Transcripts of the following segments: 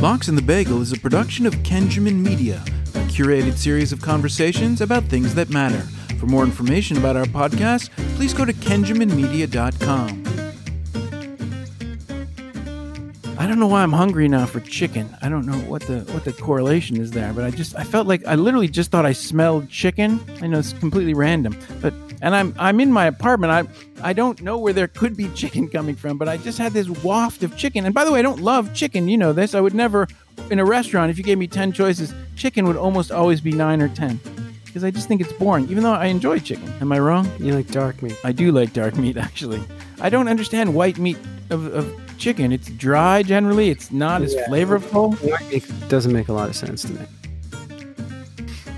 Lox and the Bagel is a production of Kenjamin Media, a curated series of conversations about things that matter. For more information about our podcast, please go to kenjaminmedia.com. I don't know why I'm hungry now for chicken. I don't know what the what the correlation is there, but I just I felt like I literally just thought I smelled chicken. I know it's completely random, but and I'm I'm in my apartment. I I don't know where there could be chicken coming from, but I just had this waft of chicken. And by the way, I don't love chicken. You know this. I would never in a restaurant if you gave me 10 choices, chicken would almost always be 9 or 10 because I just think it's boring even though I enjoy chicken. Am I wrong? You like dark meat. I do like dark meat actually. I don't understand white meat of, of chicken. It's dry generally. It's not as Yeah. flavorful. It doesn't make a lot of sense to me.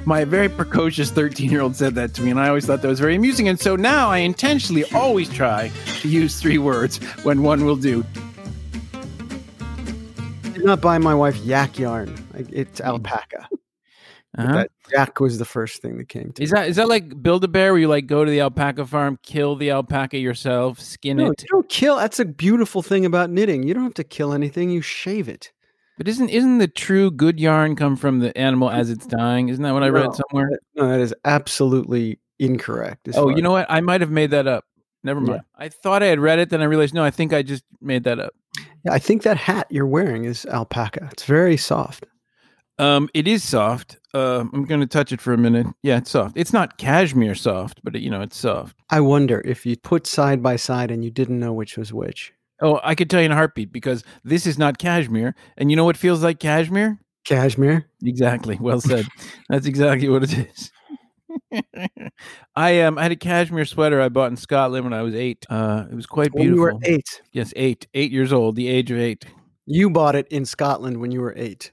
My very precocious 13 year old said that to me, and I always thought that was very amusing. And so now I intentionally always try to use three words when one will do. Did not buy my wife yak yarn. It's alpaca. Uh-huh. That yak was the first thing that came to Is me. that is that like Build a Bear, where you like go to the alpaca farm, kill the alpaca yourself, skin No, it? you don't kill. That's a beautiful thing about knitting. You don't have to kill anything. You shave it. But isn't isn't the true good yarn come from the animal as it's dying? Isn't that what I read No. somewhere? No, that is absolutely incorrect. Oh, you know what? I might have made that up. Never Yeah. mind. I thought I had read it, then I realized no. I think I just made that up. Yeah, I think that hat you're wearing is alpaca. It's very soft. Um, it is soft. Uh, I'm going to touch it for a minute. Yeah, it's soft. It's not cashmere soft, but it, you know, it's soft. I wonder if you put side by side and you didn't know which was which. Oh, I could tell you in a heartbeat because this is not cashmere, and you know what feels like cashmere? Cashmere. Exactly. Well said. That's exactly what it is. I um I had a cashmere sweater I bought in Scotland when I was eight. Uh, it was quite When you beautiful. were eight. Yes, eight, eight years old, the age of eight. You bought it in Scotland when you were eight.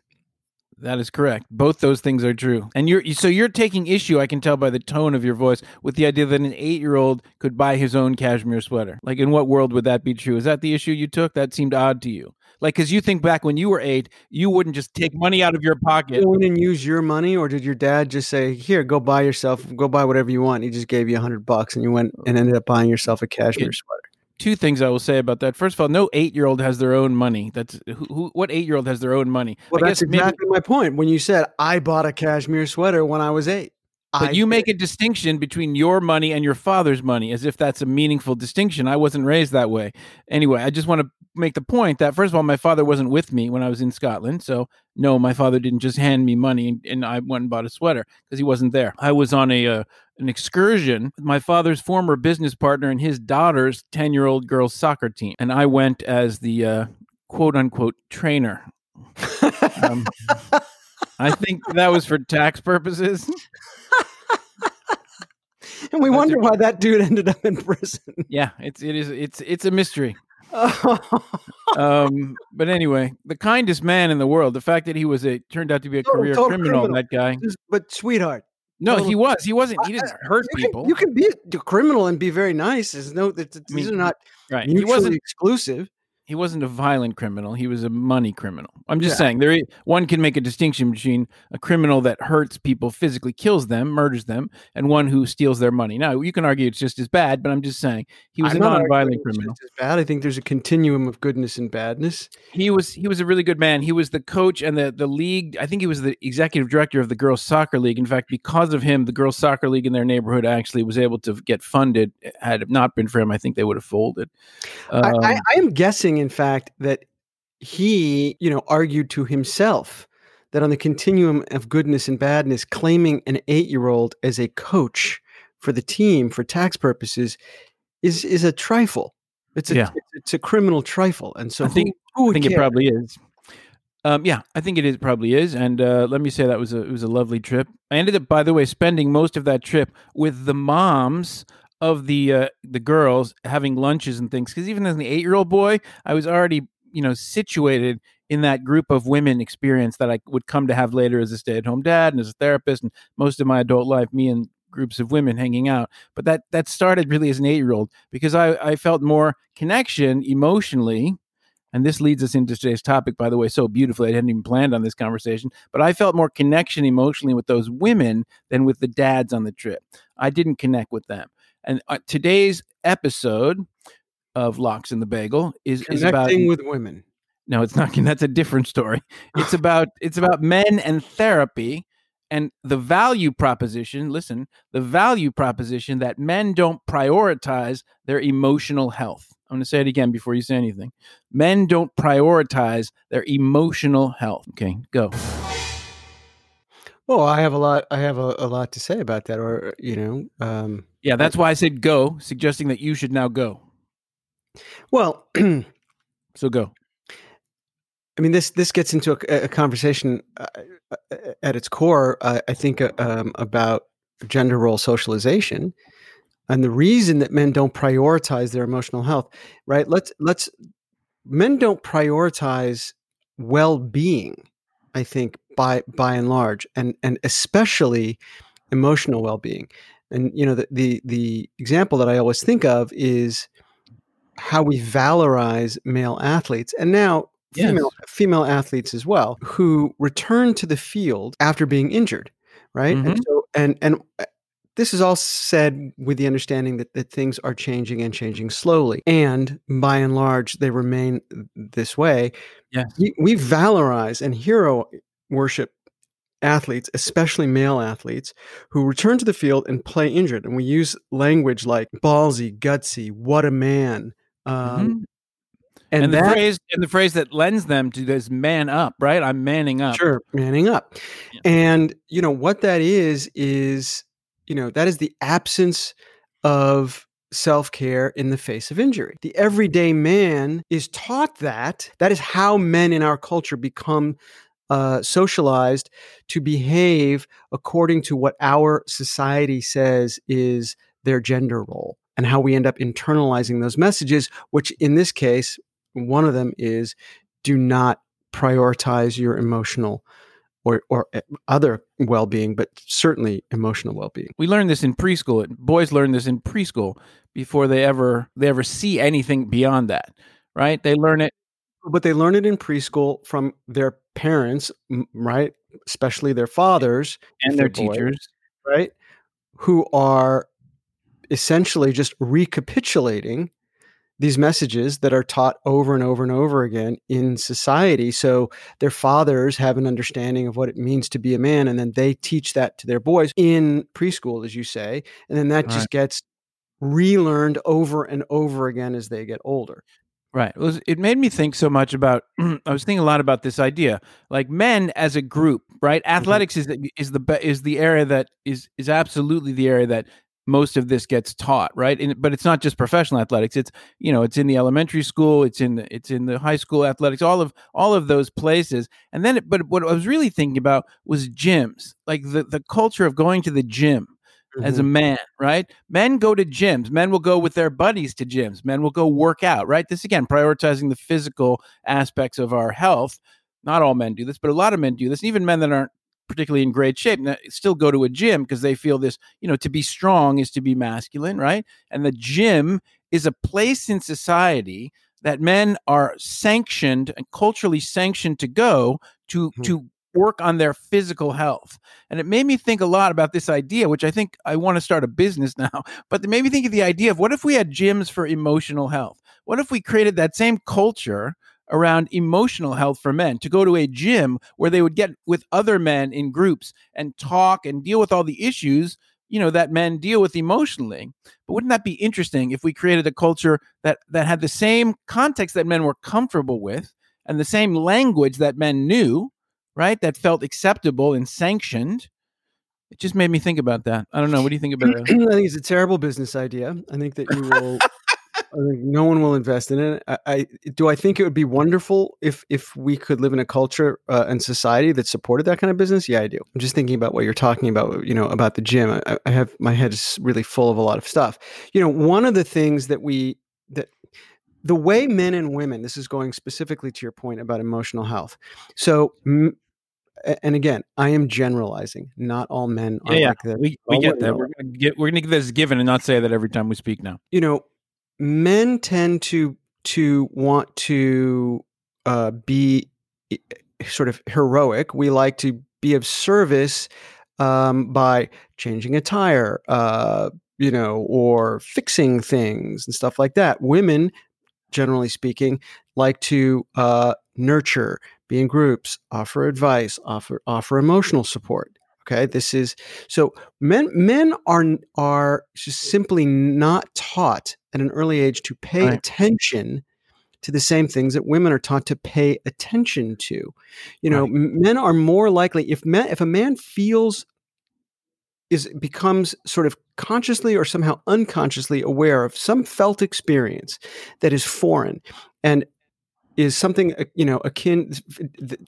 That is correct. Both those things are true. And you're so you're taking issue, I can tell by the tone of your voice, with the idea that an eight-year-old could buy his own cashmere sweater. Like, in what world would that be true? Is that the issue you took? That seemed odd to you. Like, because you think back when you were eight, you wouldn't just take money out of your pocket. Go in and use your money, or did your dad just say, "Here, go buy yourself, go buy whatever you want"? He just gave you a hundred bucks, and you went and ended up buying yourself a cashmere sweater. Two things I will say about that. First of all, no eight-year-old has their own money. That's who, who what eight-year-old has their own money? Well, I that's guess maybe- exactly my point. When you said I bought a cashmere sweater when I was eight, But I you did. make a distinction between your money and your father's money as if that's a meaningful distinction. I wasn't raised that way. Anyway, I just want to make the point that, first of all, my father wasn't with me when I was in Scotland. So, no, my father didn't just hand me money and, and I went and bought a sweater because he wasn't there. I was on a. Uh, an excursion with my father's former business partner and his daughter's 10 year old girls soccer team. And I went as the uh, quote unquote trainer. Um, I think that was for tax purposes. and we that's wonder a- why that dude ended up in prison. Yeah, it's it is it's it's a mystery. Um, but anyway, the kindest man in the world. The fact that he was a turned out to be a career criminal. criminal. That guy. but sweetheart, No, he was. He wasn't. He didn't hurt you people. Can, you can be a criminal and be very nice. There's no, these mean, are not right. He wasn't. exclusive. He wasn't a violent criminal. He was a money criminal. I'm just Yeah. saying there. One can make a distinction between a criminal that hurts people physically, kills them, murders them, and one who steals their money. Now you can argue it's just as bad, but I'm just saying he was I'm a non-violent it's criminal. bad. I think there's a continuum of goodness and badness. He was he was a really good man. He was the coach and the the league. I think he was the executive director of the girls soccer league. In fact, because of him, the girls soccer league in their neighborhood actually was able to get funded. Had it not been for him, I think they would have folded. I, I, Um, I am guessing, in fact, that he, you know, argued to himself that on the continuum of goodness and badness, claiming an eight-year-old as a coach for the team for tax purposes is is a trifle. It's a Yeah. it's, it's a criminal trifle, and so I think- who, who I think it probably is. Um, yeah, I think it is probably is, and uh, let me say that was a it was a lovely trip. I ended up, by the way, spending most of that trip with the moms of the uh, the girls having lunches and things. Because even as an eight year old boy, I was already you know situated in that group of women experience that I would come to have later as a stay at home dad and as a therapist, and most of my adult life, me and groups of women hanging out. But that that started really as an eight year old because I I felt more connection emotionally and this leads us into today's topic, by the way, so beautifully. I hadn't even planned on this conversation, but I felt more connection emotionally with those women than with the dads on the trip. I didn't connect with them. And uh, today's episode of Lox and the Bagel is, is about Connecting with women. No, it's not. That's a different story. It's about it's about men and therapy and the value proposition. Listen, the value proposition that men don't prioritize their emotional health. I'm going to say it again before you say anything. Men don't prioritize their emotional health. Okay, go. Well, I have a lot. I have a, a lot to say about that, or you know, um, yeah, that's why I said go, suggesting that you should now go. Well, so go. I mean, this this gets into a, a conversation uh, uh at its core. Uh, I think uh, um, about gender role socialization, and the reason that men don't prioritize their emotional health. Right? Let's let's men don't prioritize well being. I think by by and large, and and especially emotional well being. And you know, the, the the example that I always think of is how we valorize male athletes, and now yes. female female athletes as well, who return to the field after being injured, right? Mm-hmm. And so, and and uh, this is all said with the understanding that, that things are changing and changing slowly. And by and large, they remain this way. Yes. We, we valorize and hero worship athletes, especially male athletes, who return to the field and play injured. And we use language like ballsy, gutsy, what a man. Um, mm-hmm. And, and, the phrase and the phrase that lends them to this man up, right? I'm manning up. Sure, manning up. Yeah. And you know what that is is you know that is the absence of self-care in the face of injury. The everyday man is taught that. That is how men in our culture become uh, socialized to behave according to what our society says is their gender role and how we end up internalizing those messages, which in this case, one of them is do not prioritize your emotional or, or eh, other well-being, but certainly emotional well-being. We learn this in preschool. Boys learn this in preschool before they ever they ever see anything beyond that, right? They learn it but they learn it in preschool from their parents, right? Especially their fathers and their boys, teachers, right? Who are essentially just recapitulating these messages that are taught over and over and over again in society. So their fathers have an understanding of what it means to be a man, and then they teach that to their boys in preschool, as you say, and then that just gets relearned over and over again as they get older. Right. It, was, it made me think so much about. I was thinking a lot about this idea, like men as a group, right? Mm-hmm. Athletics mm-hmm. is the, is the is the area that is is absolutely the area that most of this gets taught, right? And, but it's not just professional athletics. It's you know it's in the elementary school, it's in the, it's in the high school athletics, all of all of those places. And then, it, but what I was really thinking about was gyms, like the the culture of going to the gym mm-hmm. as a mm-hmm. man, right? Men go to gyms. Men will go with their buddies to gyms. Men will go work out, right? This again, prioritizing the physical aspects of our health. Not all men do this, but a lot of men do this. Even men that aren't particularly in great shape still go to a gym because they feel this, you know, to be strong is to be masculine, right? And the gym is a place in society that men are sanctioned and culturally sanctioned to go to mm-hmm. to work on their physical health. And it made me think a lot about this idea, which I think I want to start a business now, but it made me think of the idea of what if we had gyms for emotional health? What if we created that same culture around emotional health for men to go to a gym where they would get with other men in groups and talk and deal with all the issues you know that men deal with emotionally but wouldn't that be interesting if we created a culture that that had the same context that men were comfortable with and the same language that men knew right? That felt acceptable and sanctioned. It just made me think about that. I don't know. What do you think about it? I think it's a terrible business idea. I think that you will. I think no one will invest in it. I, I, do. I think it would be wonderful if if we could live in a culture uh, and society that supported that kind of business. Yeah, I do. I'm just thinking about what you're talking about. You know, about the gym. I, I have my head is really full of a lot of stuff. You know, one of the things that we that the way men and women. This is going specifically to your point about emotional health. So. M- and again, I am generalizing. Not all men are yeah, like that. We, we get that. We're gonna get we're gonna give this given and not say that every time we speak now. You know, men tend to to want to uh, be sort of heroic. We like to be of service um, by changing a tire, uh, you know, or fixing things and stuff like that. Women, generally speaking, like to uh, nurture, be in groups, offer advice, offer offer emotional support. Okay, this is so men men are are just simply not taught at an early age to pay right. attention to the same things that women are taught to pay attention to. You know, right. men are more likely if men if a man feels is becomes sort of consciously or somehow unconsciously aware of some felt experience that is foreign and is something uh, you know akin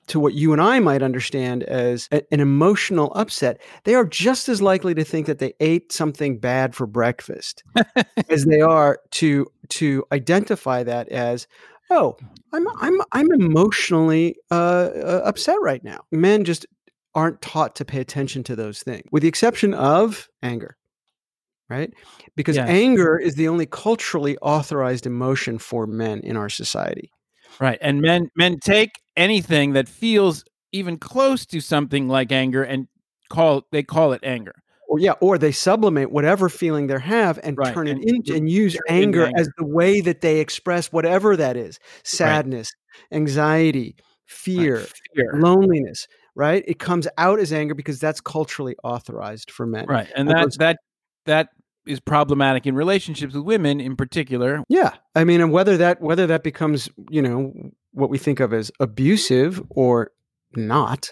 to what you and I might understand as an emotional upset. They are just as likely to think that they ate something bad for breakfast as they are to to identify that as oh I'm I'm I'm emotionally uh, uh, upset right now. Men just aren't taught to pay attention to those things, with the exception of anger right? Because yes. anger is the only culturally authorized emotion for men in our society. Right. And men men take anything that feels even close to something like anger and call they call it anger. Or yeah, or they sublimate whatever feeling they have and right. turn and, it into and use anger, anger, as the way that they express whatever that is. Sadness, right. anxiety, fear, right. fear, loneliness, right? It comes out as anger because that's culturally authorized for men. Right. And, and that that that is problematic in relationships with women in particular. Yeah. I mean, and whether that whether that becomes, you know, what we think of as abusive or not.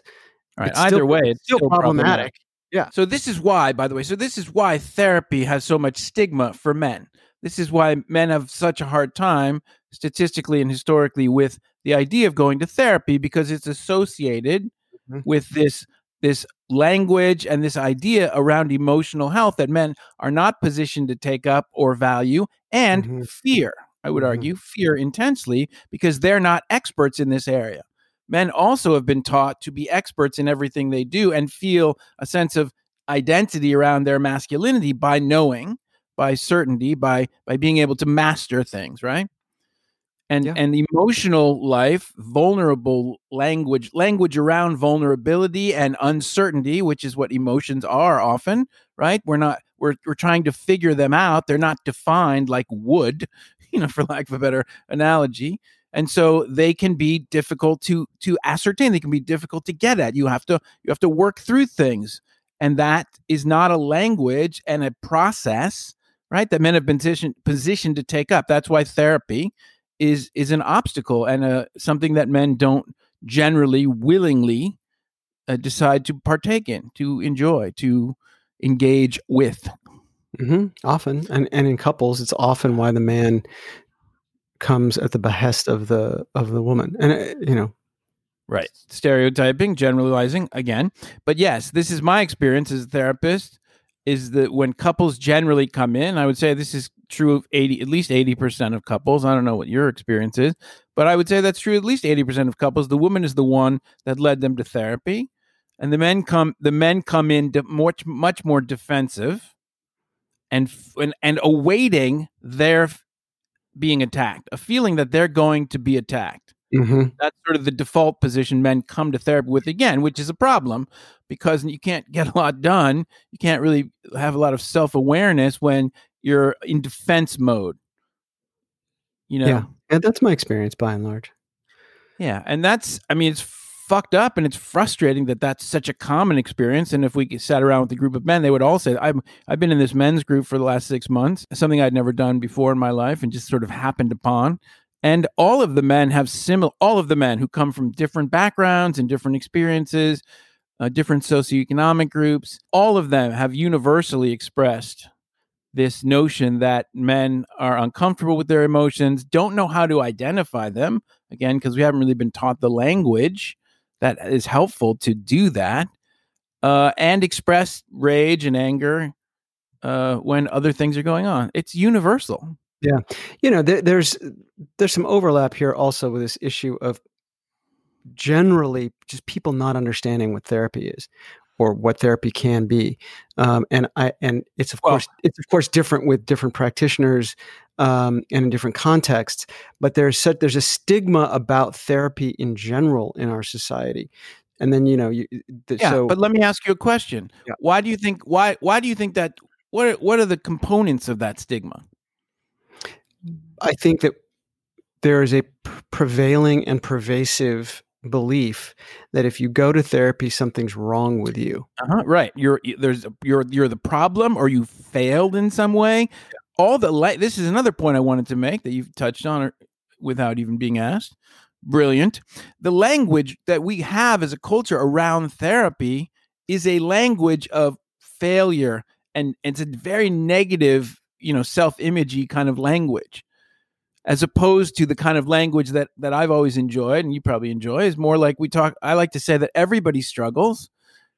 Right. Either still, way, it's still, still problematic. problematic. Yeah. So this is why, by the way, so this is why therapy has so much stigma for men. This is why men have such a hard time statistically and historically with the idea of going to therapy because it's associated mm-hmm. with this this language and this idea around emotional health that men are not positioned to take up or value and mm-hmm. fear i would mm-hmm. argue fear intensely because they're not experts in this area men also have been taught to be experts in everything they do and feel a sense of identity around their masculinity by knowing by certainty by by being able to master things right and yeah. and emotional life vulnerable language language around vulnerability and uncertainty which is what emotions are often right? We're not we're, we're trying to figure them out. They're not defined like wood you know for lack of a better analogy. And so they can be difficult to to ascertain. They can be difficult to get at. You have to you have to work through things. And that is not a language and a process right that men have been positioned positioned to take up. That's why therapy is is an obstacle and a, uh, something that men don't generally willingly uh, decide to partake in, to enjoy, to engage with. Mm-hmm. Often, and and in couples, it's often why the man comes at the behest of the of the woman, and uh, you know, right? Stereotyping, generalizing again, but yes, this is my experience as a therapist. Is that when couples generally come in, I would say this is true of 80 at least 80% of couples i don't know what your experience is but i would say that's true at least 80% of couples the woman is the one that led them to therapy and the men come the men come in de- much much more defensive and and, and awaiting their being attacked a feeling that they're going to be attacked mm-hmm. that's sort of the default position men come to therapy with again which is a problem because you can't get a lot done you can't really have a lot of self-awareness when you're in defense mode. You know, yeah, and that's my experience by and large. Yeah, and that's I mean it's fucked up and it's frustrating that that's such a common experience. And if we sat around with a group of men, they would all say, "I've I've been in this men's group for the last six months, something I'd never done before in my life, and just sort of happened upon." And all of the men have similar. All of the men who come from different backgrounds and different experiences, uh, different socioeconomic groups, all of them have universally expressed this notion that men are uncomfortable with their emotions, don't know how to identify them, again, because we haven't really been taught the language that is helpful to do that, uh, and express rage and anger uh, when other things are going on. It's universal. Yeah, you know, there, there's there's some overlap here also with this issue of generally just people not understanding what therapy is or what therapy can be. Um, and I and it's of well, course it's of course different with different practitioners um, and in different contexts. But there's such there's a stigma about therapy in general in our society. And then you know you the, yeah. So, but let me ask you a question. Yeah. Why do you think why why do you think that what are, what are the components of that stigma? I think that there is a prevailing and pervasive belief that if you go to therapy, something's wrong with you. Uh-huh, right. You're there's you're you're the problem, or you failed in some way. All the la- this is another point I wanted to make that you've touched on or, without even being asked. Brilliant. The language that we have as a culture around therapy is a language of failure, and it's a very negative, you know, self-imagey kind of language as opposed to the kind of language that that I've always enjoyed and you probably enjoy is more like we talk I like to say that everybody struggles.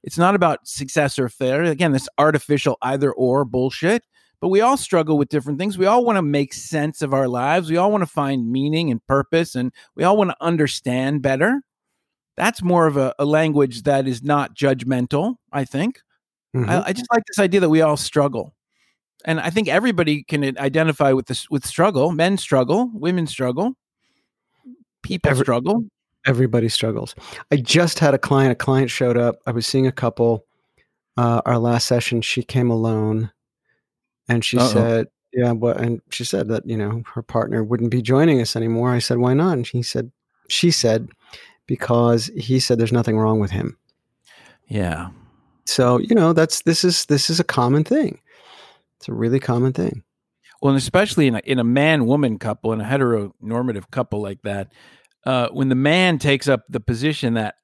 It's not about success or failure. Again, this artificial either or bullshit. But we all struggle with different things. We all want to make sense of our lives. We all want to find meaning and purpose, and we all want to understand better. That's more of a, a language that is not judgmental, I think. Mhm. I, I just like this idea that we all struggle and I think everybody can identify with this with struggle. Men struggle, women struggle, people Every- struggle. Everybody struggles. I just had a client. A client showed up. I was seeing a couple. Uh, our last session, she came alone, and she Uh-oh. said, "Yeah, but," and she said that you know her partner wouldn't be joining us anymore. I said, "Why not?" And he said, "She said because he said there's nothing wrong with him." Yeah, So you know that's this is this is a common thing. It's a really common thing. well, and especially in a, in a man woman couple, in a heteronormative couple like that, uh, when the man takes up the position that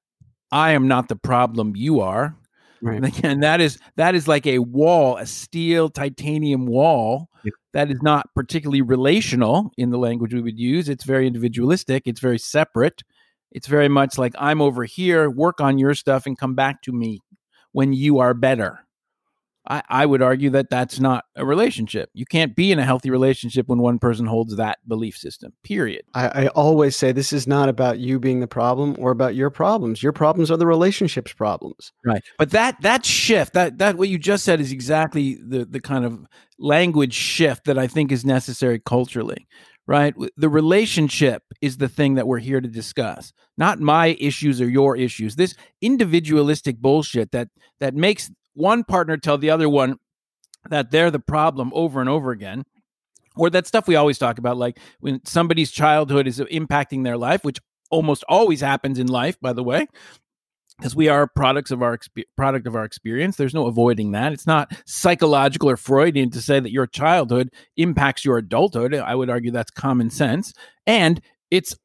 I am not the problem, you are, Right. and that is that is like a wall, a steel titanium wall Yeah. that is not particularly relational in the language we would use. It's very individualistic. It's very separate. It's very much like I'm over here, work on your stuff, and come back to me when you are better. I, I would argue that that's not a relationship. You can't be in a healthy relationship when one person holds that belief system. Period. I, I always say this is not about you being the problem or about your problems. Your problems are the relationships problems. Right. But that that shift, that that what you just said is exactly the the kind of language shift that I think is necessary culturally. Right? The relationship is the thing that we're here to discuss, not my issues or your issues. This individualistic bullshit that that makes one partner tell the other one that they're the problem over and over again. Or that stuff we always talk about, like when somebody's childhood is impacting their life, which almost always happens in life, by the way because we are products of our product of our experience. There's no avoiding that. It's not psychological or Freudian to say that your childhood impacts your adulthood. I would argue that's common sense, and it's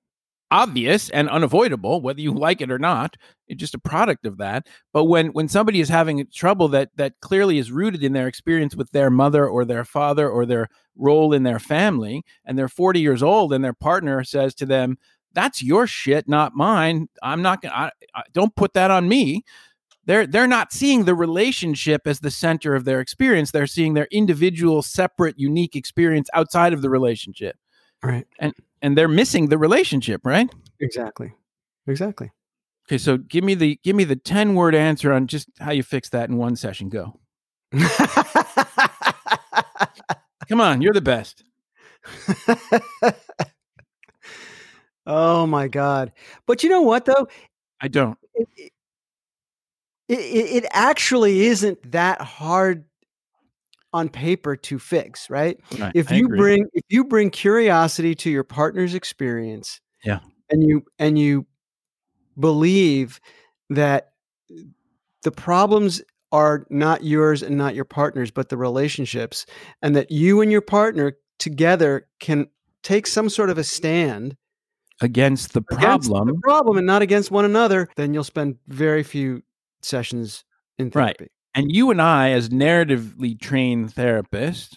obvious and unavoidable whether you like it or not. It's just a product of that. But when when somebody is having trouble that that clearly is rooted in their experience with their mother or their father or their role in their family, and they're 40 years old, and their partner says to them, that's your shit, not mine. I'm not gonna. I, I, don't put that on me. They're they're not seeing the relationship as the center of their experience. They're seeing their individual, separate, unique experience outside of the relationship, Right. and they're missing the relationship. Right? Exactly. Exactly. Okay. So give me the give me the ten word answer on just how you fix that in one session. Go. Come on, you're the best. oh my god! But you know what though? I don't. It, it, it actually isn't that hard on paper to fix, right? Right, if I you agree. bring if you bring curiosity to your partner's experience Yeah. and you and you believe that the problems are not yours and not your partner's but the relationships and that you and your partner together can take some sort of a stand against the against problem. the problem and not against one another then you'll spend very few sessions in Right. And you and I, as narratively trained therapists,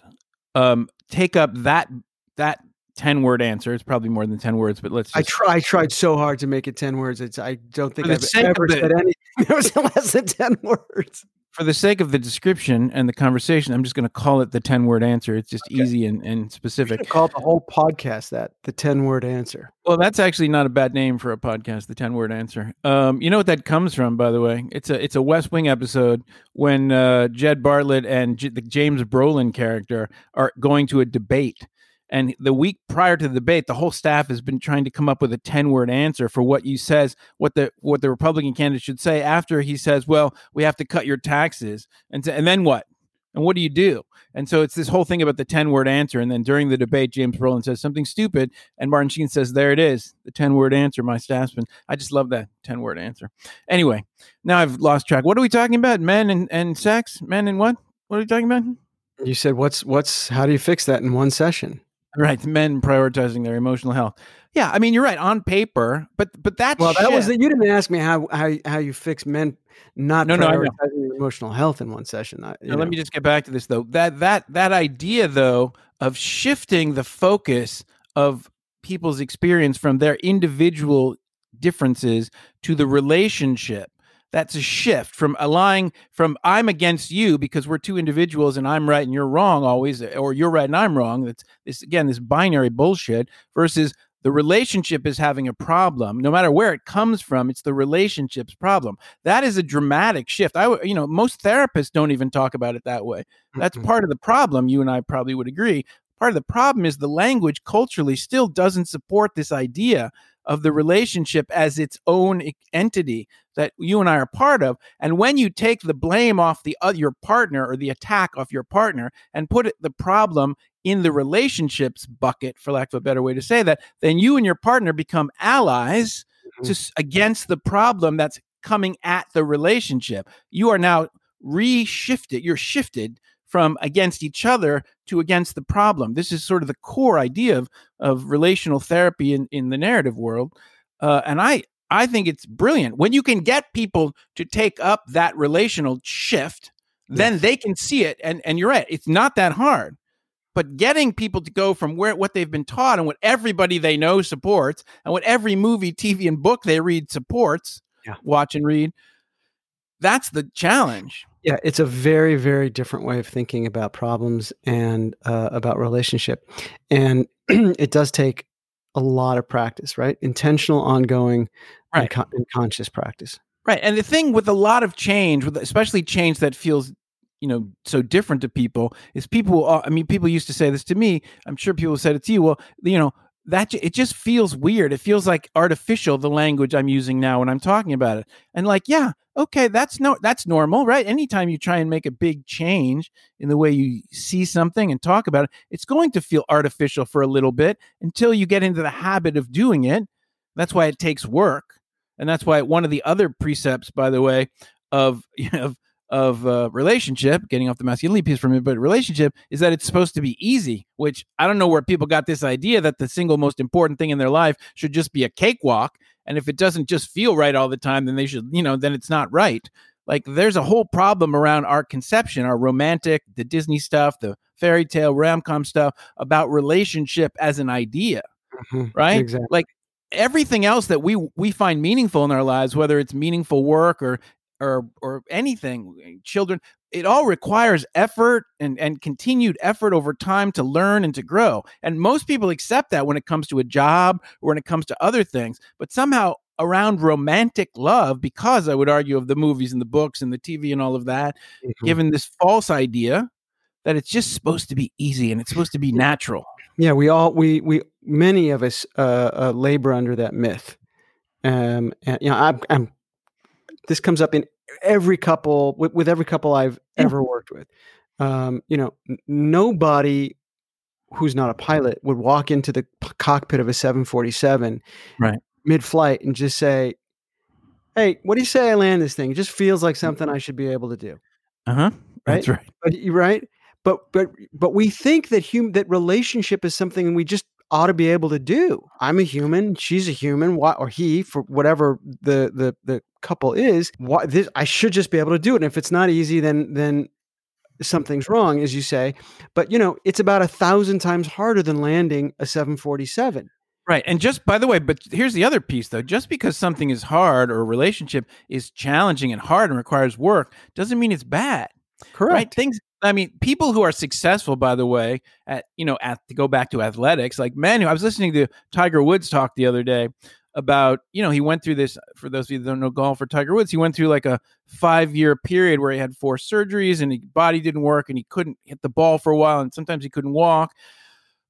um, take up that that ten word answer. It's probably more than ten words, but let's. I try. I tried so hard to make it ten words. It's. I don't think I've ever said anything that was less than ten words. For the sake of the description and the conversation, I'm just going to call it the ten word answer. It's just Okay. easy and, and specific. call the whole podcast that the ten word answer. Well, that's actually not a bad name for a podcast. The ten word answer. Um, you know what that comes from, by the way? It's a it's a West Wing episode when uh, Jed Bartlet and J- the James Brolin character are going to a debate. And the week prior to the debate, the whole staff has been trying to come up with a ten word answer for what you says, what the what the Republican candidate should say after he says, "Well, we have to cut your taxes," and and then what? And what do you do? And so it's this whole thing about the 10 word answer. And then during the debate, James Brolin says something stupid. And Martin Sheen says, There it is, the 10 word answer, my staffsman. I just love that 10 word answer. Anyway, now I've lost track. What are we talking about? Men and, and sex? Men and what? What are we talking about? You said, What's, what's, how do you fix that in one session? Right. Men prioritizing their emotional health. Yeah. I mean, you're right on paper, but, but that's, well, that was, the, you didn't ask me how, how, how you fix men not no, no, prioritizing emotional health in one session. Now, let me just get back to this though. That that that idea though of shifting the focus of people's experience from their individual differences to the relationship. That's a shift from allowing from I'm against you because we're two individuals and I'm right and you're wrong always, or you're right and I'm wrong. That's this again, this binary bullshit versus the relationship is having a problem. No matter where it comes from it's the relationship's problem. That is a dramatic shift. I you know most therapists don't even talk about it that way. That's mm-hmm. part of the problem. You and i probably would agree. Part of the problem is the language culturally still doesn't support this idea of the relationship as its own entity that you and I are part of. And when you take the blame off the uh, your partner or the attack off your partner and put it, the problem in the relationships bucket, for lack of a better way to say that, then you and your partner become allies mm-hmm. to, against the problem that's coming at the relationship. You are now reshifted, you're shifted from against each other to against the problem. This is sort of the core idea of, of relational therapy in, in the narrative world. Uh, and I, I think it's brilliant. When you can get people to take up that relational shift, then they can see it. And, and you're right, it's not that hard but getting people to go from where what they've been taught and what everybody they know supports and what every movie tv and book they read supports yeah. watch and read that's the challenge yeah it's a very very different way of thinking about problems and uh, about relationship and it does take a lot of practice right intentional ongoing right. and, con- and conscious practice right and the thing with a lot of change with especially change that feels you know so different to people is people i mean people used to say this to me i'm sure people said it to you well you know that it just feels weird. It feels like artificial the language i'm using now when i'm talking about it. And like yeah okay that's no that's normal right? Anytime you try and make a big change in the way you see something and talk about it it's going to feel artificial for a little bit until you get into the habit of doing it. That's why it takes work. And that's why one of the other precepts by the way of you know, of uh, relationship, getting off the masculinity piece from it, but relationship is that it's supposed to be easy, which I don't know where people got this idea that the single most important thing in their life should just be a cakewalk. And if it doesn't just feel right all the time, then they should, you know, then it's not right. Like there's a whole problem around our conception, our romantic, the Disney stuff, the fairy tale, rom-com stuff about relationship as an idea, mm-hmm, right? Exactly. Like everything else that we we find meaningful in our lives whether it's meaningful work or or or anything eh, children it all requires effort and and continued effort over time to learn and to grow. And most people accept that when it comes to a job or when it comes to other things but somehow around romantic love because i would argue of the movies and the books and the tv and all of that mm-hmm. given this false idea that it's just supposed to be easy and it's supposed to be natural. Yeah we all we we many of us uh, uh labor under that myth. Um and, you know I'm, I'm this comes up in every couple with, with every couple I've ever worked with. Um, you know, nobody who's not a pilot would walk into the p- cockpit of a 747 right mid-flight and just say, "Hey, what do you say I land this thing? It just feels like something I should be able to do." Uh-huh. Right? That's right. But, right? But but but we think that hum- that relationship is something we just ought to be able to do. I'm a human, she's a human, why, or he for whatever the the the couple is. Why this I should just be able to do it. And if it's not easy, then then something's wrong, as you say. But you know, it's about a thousand times harder than landing a 747. Right. And just by the way, but here's the other piece though. Just because something is hard or a relationship is challenging and hard and requires work doesn't mean it's bad. Correct. Right? Things I mean, people who are successful, by the way, at you know, at to go back to athletics, like men. Who I was listening to Tiger Woods talk the other day about, you know, he went through this. For those of you that don't know golf or Tiger Woods, he went through like a five year period where he had four surgeries and his body didn't work and he couldn't hit the ball for a while and sometimes he couldn't walk.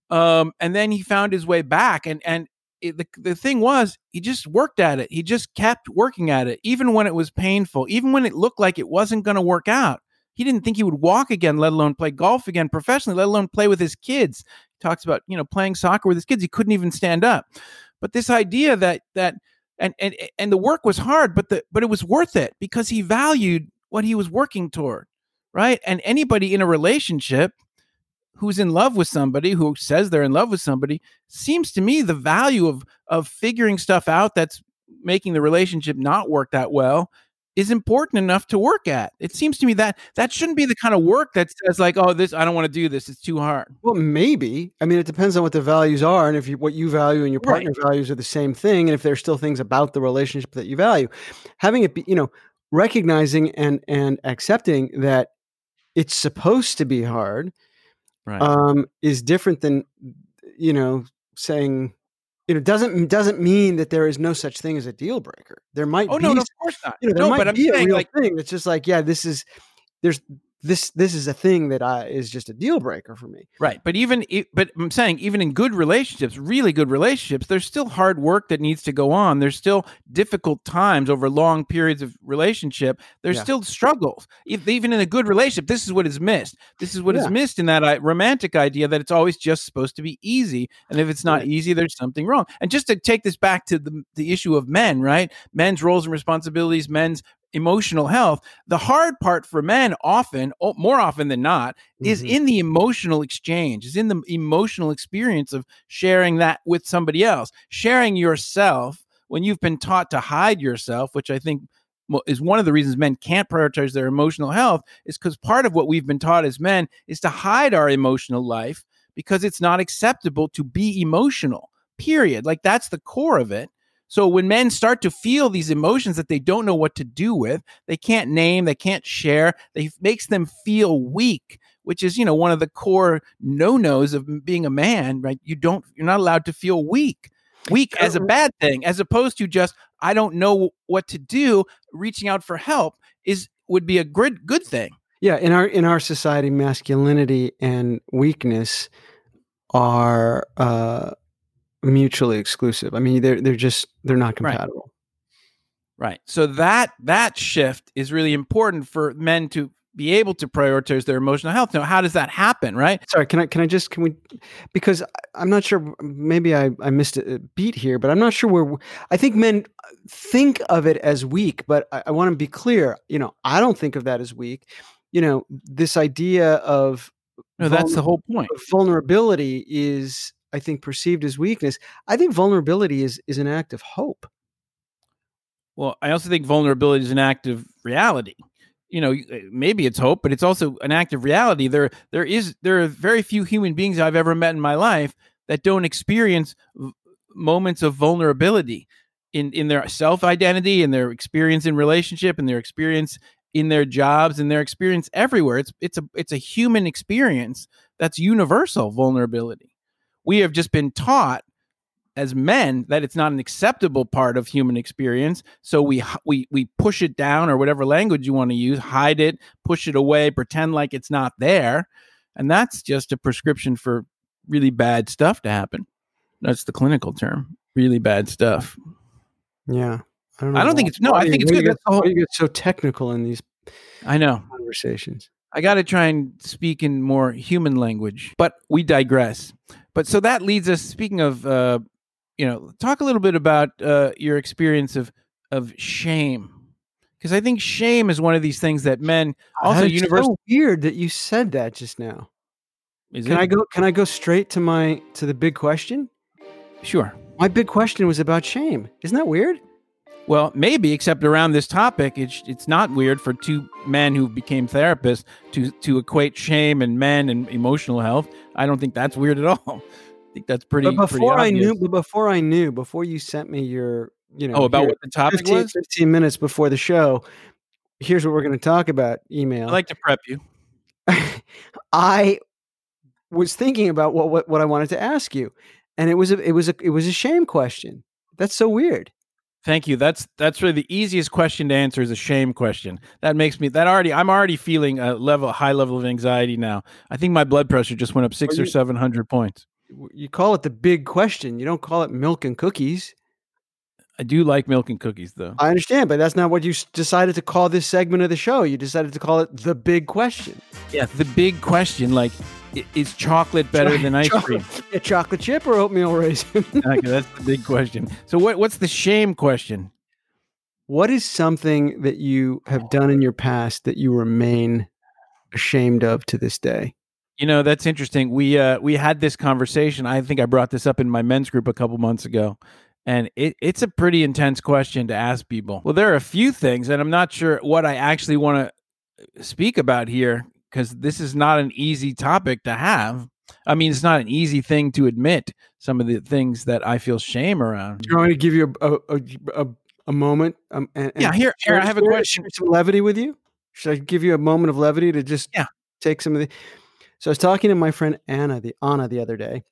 Um, and then he found his way back and and it, the, the thing was he just worked at it he just kept working at it even when it was painful even when it looked like it wasn't going to work out He didn't think he would walk again, let alone play golf again professionally, let alone play with his kids. He talks about, you know, playing soccer with his kids. He couldn't even stand up. But this idea that that and and and the work was hard, but the but it was worth it because he valued what he was working toward, right? And anybody in a relationship who's in love with somebody who says they're in love with somebody seems to me the value of of figuring stuff out that's making the relationship not work that well is important enough to work at. It seems to me that that shouldn't be the kind of work that says like, "Oh, this I don't want to do this; it's too hard." Well, maybe. I mean, it depends on what the values are, and if you, what you value and your partner right. values are the same thing, and if there's still things about the relationship that you value. Having it be, you know, recognizing and and accepting that it's supposed to be hard, right. um, is different than you know saying you know doesn't doesn't mean that there is no such thing as a deal breaker. There might oh, be. no, no, of course not. You know, there no, might but I'm be saying, a real like, thing It's just like, yeah, this is there's this this is a thing that I is just a deal breaker for me. Right, but even but I'm saying even in good relationships, really good relationships, there's still hard work that needs to go on. There's still difficult times over long periods of relationship. There's yeah. still struggles. If, even in a good relationship, this is what is missed. This is what yeah. is missed in that uh, romantic idea that it's always just supposed to be easy, and if it's not right. easy, there's something wrong. And just to take this back to the the issue of men, right? Men's roles and responsibilities, men's emotional health, the hard part for men often, more often than not, mm-hmm. is in the emotional exchange, is in the emotional experience of sharing that with somebody else, sharing yourself when you've been taught to hide yourself, which I think is one of the reasons men can't prioritize their emotional health is because part of what we've been taught as men is to hide our emotional life because it's not acceptable to be emotional period like that's the core of it so when men start to feel these emotions that they don't know what to do with, they can't name, they can't share, they makes them feel weak, which is, you know, one of the core no-nos of being a man, right? You don't you're not allowed to feel weak. Weak as a bad thing as opposed to just I don't know what to do, reaching out for help is would be a good good thing. Yeah, in our in our society masculinity and weakness are uh mutually exclusive. I mean, they're they're just they're not compatible. Right. right. So that that shift is really important for men to be able to prioritize their emotional health. Now, how does that happen? Right. Sorry. Can I can I just can we? Because I'm not sure. Maybe I I missed a beat here, but I'm not sure where. I think men think of it as weak, but I, I want to be clear. You know, I don't think of that as weak. You know, this idea of no, that's the whole point. Vulnerability is I think perceived as weakness. I think vulnerability is is an act of hope. Well, I also think vulnerability is an act of reality. You know, eh, maybe it's hope, but it's also an act of reality. There, there is there are very few human beings I've ever met in my life that don't experience moments of vulnerability in in their self identity, in their experience in relationship, in their experience in their jobs, in their experience everywhere. It's it's a it's a human experience that's universal vulnerability we have just been taught as men that it's not an acceptable part of human experience. So we we we push it down or whatever language you want to use hide it push it away pretend like it's not there. And that's just a prescription for really bad stuff to happen. That's the clinical term really bad stuff. Yeah. I don't, I don't think it's no i think it's good get, you get so technical in these i know. conversations i got to try and speak in more human language but we digress but so that leads us. Speaking of, uh, you know, talk a little bit about uh, your experience of of shame, because I think shame is one of these things that men also it's So weird that you said that just now. Is can it? I go? Can I go straight to my to the big question? Sure. My big question was about shame. Isn't that weird? Well, maybe, except around this topic, it's it's not weird for two men who became therapists to to equate shame and men and emotional health. I don't think that's weird at all. I think that's pretty. But before pretty I knew, but before I knew, before you sent me your, you know, oh, about what the topic 15, was, fifteen minutes before the show. Here's what we're going to talk about. Email. I like to prep you. I was thinking about what, what what I wanted to ask you, and it was a it was a it was a shame question. That's so weird. Thank you. That's that's really the easiest question to answer is a shame question. That makes me that already I'm already feeling a level high level of anxiety now. I think my blood pressure just went up six you, or seven hundred points. You call it the big question. You don't call it milk and cookies. I do like milk and cookies, though. I understand, but that's not what you decided to call this segment of the show. You decided to call it the big question. Yeah, the big question, like, is chocolate better than ice chocolate, cream? A chocolate chip or oatmeal raisin? Okay, that's the big question. So, what what's the shame question? what is something that you have done in your past that you remain ashamed of to this day? You know, that's interesting. We uh we had this conversation. I think I brought this up in my men's group a couple months ago. And it, it's a pretty intense question to ask people. Well, there are a few things, and I'm not sure what I actually want to speak about here because this is not an easy topic to have. I mean, it's not an easy thing to admit some of the things that I feel shame around. Do you want me to give you a a, a, a moment? Um, and, and Yeah, here, here I have a question. Some levity with you. Should I give you a moment of levity to just Yeah. take some of the? So I was talking to my friend Anna, the Anna, the other day,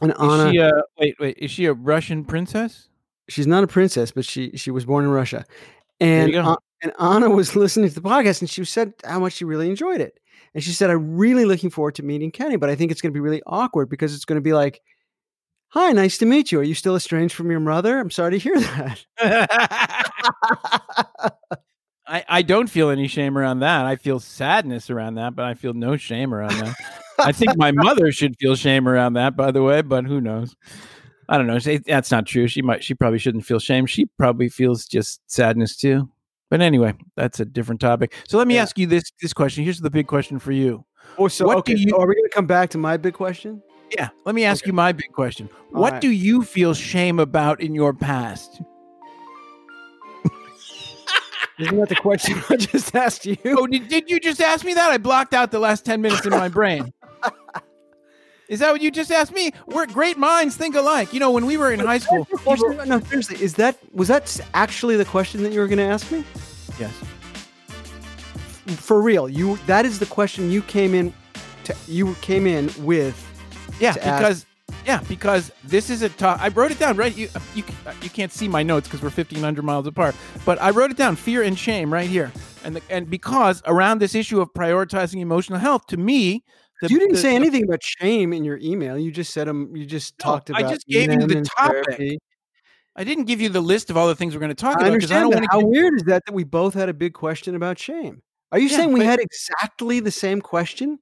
and Anna. Is she a wait, wait? Is she a Russian princess? she's not a princess, but she she was born in Russia. And and Anna was listening to the podcast, and she said how much she really enjoyed it. And she said, "I'm really looking forward to meeting Kenny, but I think it's going to be really awkward because it's going to be like." Hi, nice to meet you. Are you still estranged from your mother? I'm sorry to hear that. I, I don't feel any shame around that. I feel sadness around that, but I feel no shame around that. I think my mother should feel shame around that, by the way, but who knows? I don't know. That's not true. She might. She probably shouldn't feel shame. She probably feels just sadness too. But anyway, that's a different topic. So let me Yeah. ask you this this question. Here's the big question for you. Oh, so What okay. do you- are we going to come back to my big question? Yeah. Let me ask Okay. you my big question. All what right. do you feel shame about in your past? Isn't that the question I just asked you? Oh, did, did you just ask me that? I blocked out the last 10 minutes in my brain. Is that what you just asked me? We're great minds think alike. You know, when we were in high school, no, seriously, is that was that actually the question that you were going to ask me? yes. For real, you that is the question you came in to you came in with. Yeah, to ask- because yeah, because this is a top. I wrote it down right. You you you can't see my notes because we're fifteen hundred miles apart. But I wrote it down: fear and shame, right here. And the, and because around this issue of prioritizing emotional health, to me, the, you didn't the- say the- anything about shame in your email. You just said um. You just No, talked about. I just gave you the topic. therapy. I didn't give you the list of all the things we're going to talk I about because I understand don't that. want How weird is that that we both had a big question about shame? Are you Yeah, saying we but- had exactly the same question?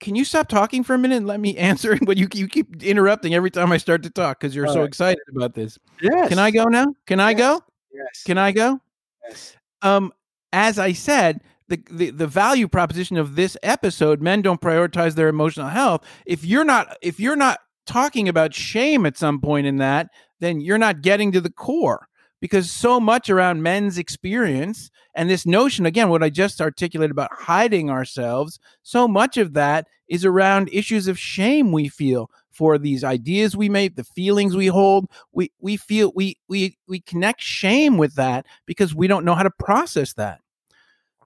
Can you stop talking for a minute and let me answer? But you you keep interrupting every time I start to talk because you're All so right. excited about this. Yes. Can I go now? Can I Yes. go? Yes. Can I go? yes. um, as I said, the, the the value proposition of this episode, men don't prioritize their emotional health. If you're not if you're not talking about shame at some point in that, then you're not getting to the core. Because so much around men's experience and this notion, again, what I just articulated about hiding ourselves, so much of that is around issues of shame we feel for these ideas we make, the feelings we hold. We we feel we we we connect shame with that because we don't know how to process that.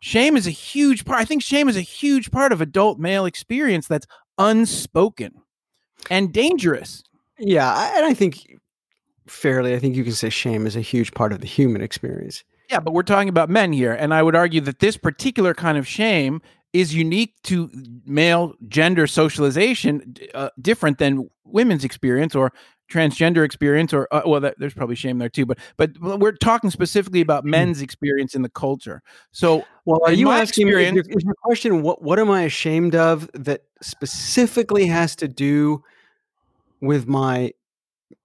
Shame is a huge part. I think shame is a huge part of adult male experience that's unspoken and dangerous. Yeah, I, and I think fairly, I think you can say shame is a huge part of the human experience. Yeah, but we're talking about men here. And I would argue that this particular kind of shame is unique to male gender socialization, uh, different than women's experience or transgender experience or uh, well that, there's probably shame there too but but we're talking specifically about men's experience in the culture so Well, are you asking me? Is your, is your question what? What am I ashamed of that specifically has to do with my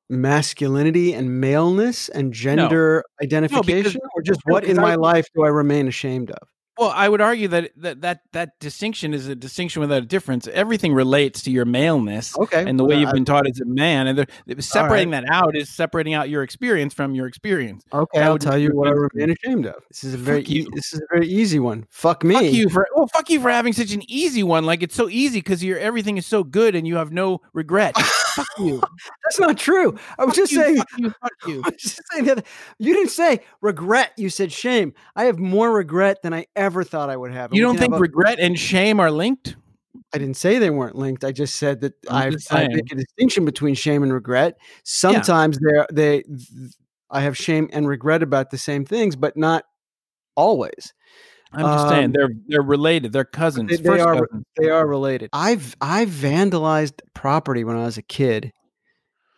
masculinity and maleness and gender identification, or just what in my life do I remain ashamed of? Well, I would argue that that that that distinction is a distinction without a difference. Everything relates to your maleness Okay, and the way well, you've I- been taught as a man, and separating that out is separating out your experience from your experience. Okay, I'll tell you what I remain ashamed of. This is a very e- this is a very easy one. Fuck me. Fuck you for well, fuck you for having such an easy one. Like it's so easy because your everything is so good and you have no regret. fuck you. That's not true. I was Fuck just you, saying. Fuck you. Fuck you. I was just saying that you didn't say regret. You said shame. I have more regret than I ever thought I would have. You don't think a- regret and shame are linked? I didn't say they weren't linked. I just said that I'm I saying. make a distinction between shame and regret. Sometimes they're they I have shame and regret about the same things, but not always. I'm just saying Um, they're they're related. They're cousins. They, they are cousins. they are related. I've I vandalized property when I was a kid,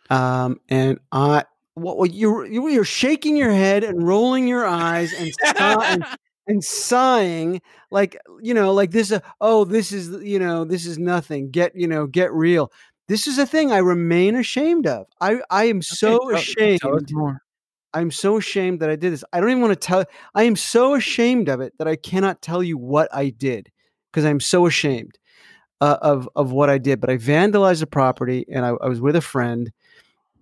um, and I What you're you're shaking your head and rolling your eyes and and, and sighing like you know like this uh, oh this is you know this is nothing. Get you know get real. This is a thing i remain ashamed of. I i am so tell- ashamed Tell more. i'm so ashamed that i did this. I don't even want to tell i am so ashamed of it that i cannot tell you what i did because i'm so ashamed uh, of of what i did but i vandalized a property and I, I was with a friend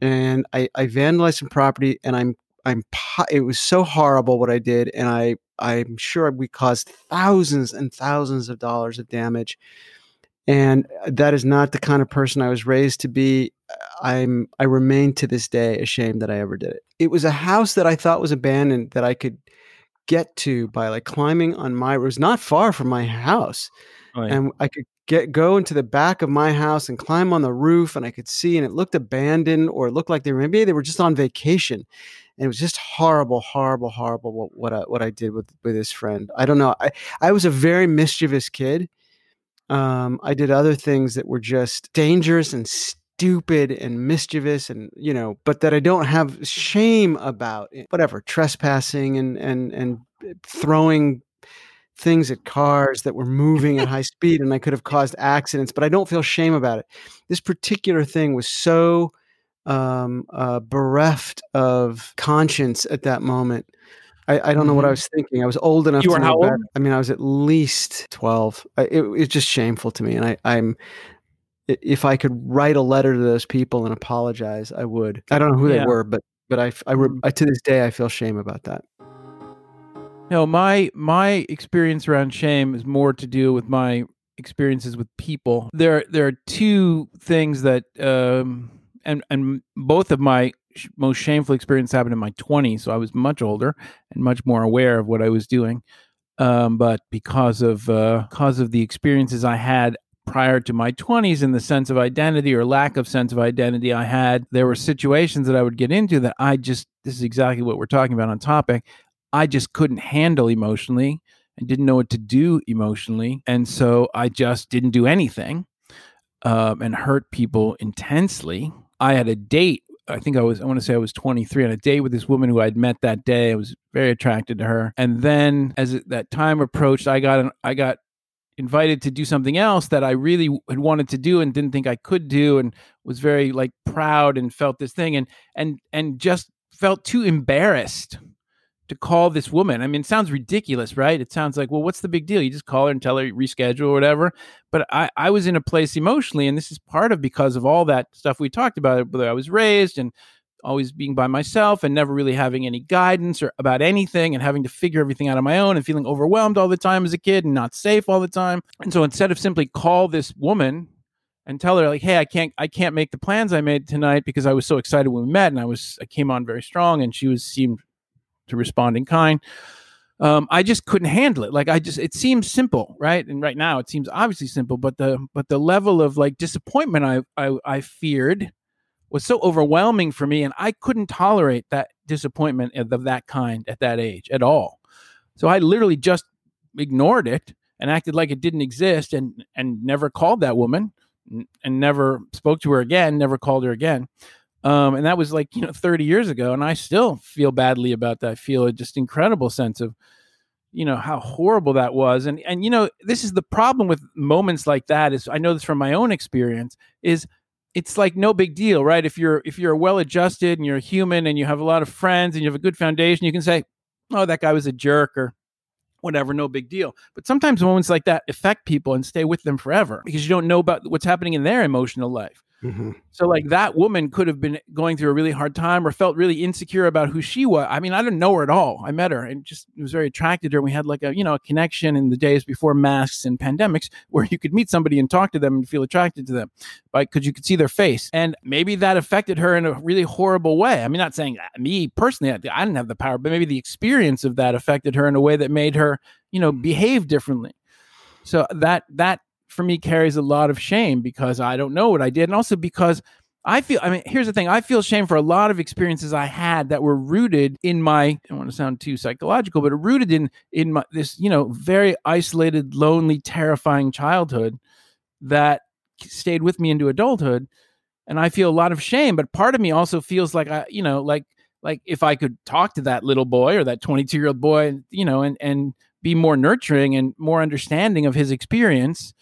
and I, I vandalized some property and i'm i'm it was so horrible what i did and i i'm sure we caused thousands and thousands of dollars of damage and uh, that is not the kind of person i was raised to be uh, i'm i remain to this day ashamed that i ever did it it was a house that i thought was abandoned that i could get to by like climbing on my it was not far from my house Right. and I could get go into the back of my house and climb on the roof, and I could see, and it looked abandoned, or it looked like they were maybe they were just on vacation, and it was just horrible, horrible, horrible what, what I what I did with with this friend. I don't know. I I was a very mischievous kid. Um, I did other things that were just dangerous and stupid and mischievous, and you know, but that I don't have shame about. Whatever trespassing and and and throwing things at cars that were moving at high speed and I could have caused accidents, but I don't feel shame about it. This particular thing was so um, uh, bereft of conscience at that moment. I, I don't know what I Mhm. was thinking. I was old enough You were know how better. old? I mean, I was at least 12. I, it, it's just shameful to me. And I, I'm, if I could write a letter to those people and apologize, I would. I don't know who Yeah. they were, but, but I, I, Mhm. I, to this day, I feel shame about that. No, my my experience around shame is more to do with my experiences with people. There there are two things that um and and both of my sh- most shameful experiences happened in my 20s, so I was much older and much more aware of what I was doing. Um but because of uh because of the experiences I had prior to my 20s in the sense of identity or lack of sense of identity I had, there were situations that I would get into that I just this is exactly what we're talking about on topic. I just couldn't handle emotionally and didn't know what to do emotionally. And so I just didn't do anything um, and hurt people intensely. I had a date. I think I was, I want to say I was 23 on a date with this woman who I'd met that day. I was very attracted to her. And then as that time approached, I got, an, I got invited to do something else that I really had wanted to do and didn't think I could do and was very like proud and felt this thing and, and, and just felt too embarrassed to call this woman. I mean, it sounds ridiculous, right? It sounds like, well, what's the big deal? You just call her and tell her reschedule or whatever. But I, I was in a place emotionally, and this is part of because of all that stuff we talked about, whether I was raised and always being by myself and never really having any guidance or about anything and having to figure everything out on my own and feeling overwhelmed all the time as a kid and not safe all the time. And so instead of simply call this woman and tell her like, hey, I can't I can't make the plans I made tonight because I was so excited when we met and I was I came on very strong and she was seemed to respond in kind. Um, I just couldn't handle it. Like I just, it seems simple, right? And right now it seems obviously simple, but the but the level of like disappointment I I, I feared was so overwhelming for me, and I couldn't tolerate that disappointment of, that kind at that age at all. So I literally just ignored it and acted like it didn't exist, and and never called that woman, and never spoke to her again, never called her again. Um, and that was like you know 30 years ago, and I still feel badly about that. I feel a just incredible sense of you know how horrible that was. And and you know this is the problem with moments like that is i know this from my own experience is it's like no big deal right? If you're if you're well adjusted and you're a human and you have a lot of friends and you have a good foundation you can say oh that guy was a jerk or whatever no big deal. But sometimes moments like that affect people and stay with them forever because you don't know about what's happening in their emotional life Mhm. so like that woman could have been going through a really hard time or felt really insecure about who she was. I mean, I didn't know her at all. I met her and just was very attracted to her. We had like a, you know, a connection in the days before masks and pandemics where you could meet somebody and talk to them and feel attracted to them. Like because you could see their face. And maybe that affected her in a really horrible way. I mean, not saying me personally, I, I didn't have the power, but maybe the experience of that affected her in a way that made her, you know, behave differently. So that that for me carries a lot of shame because I don't know what I did, and also because I feel. I mean, here's the thing: I feel shame for a lot of experiences I had that were rooted in my. I don't want to sound too psychological, but rooted in in my this you know very isolated, lonely, terrifying childhood that stayed with me into adulthood. and I feel a lot of shame. But part of me also feels like I, you know, like like if I could talk to that little boy or that 22 year old boy, you know, and and be more nurturing and more understanding of his experience,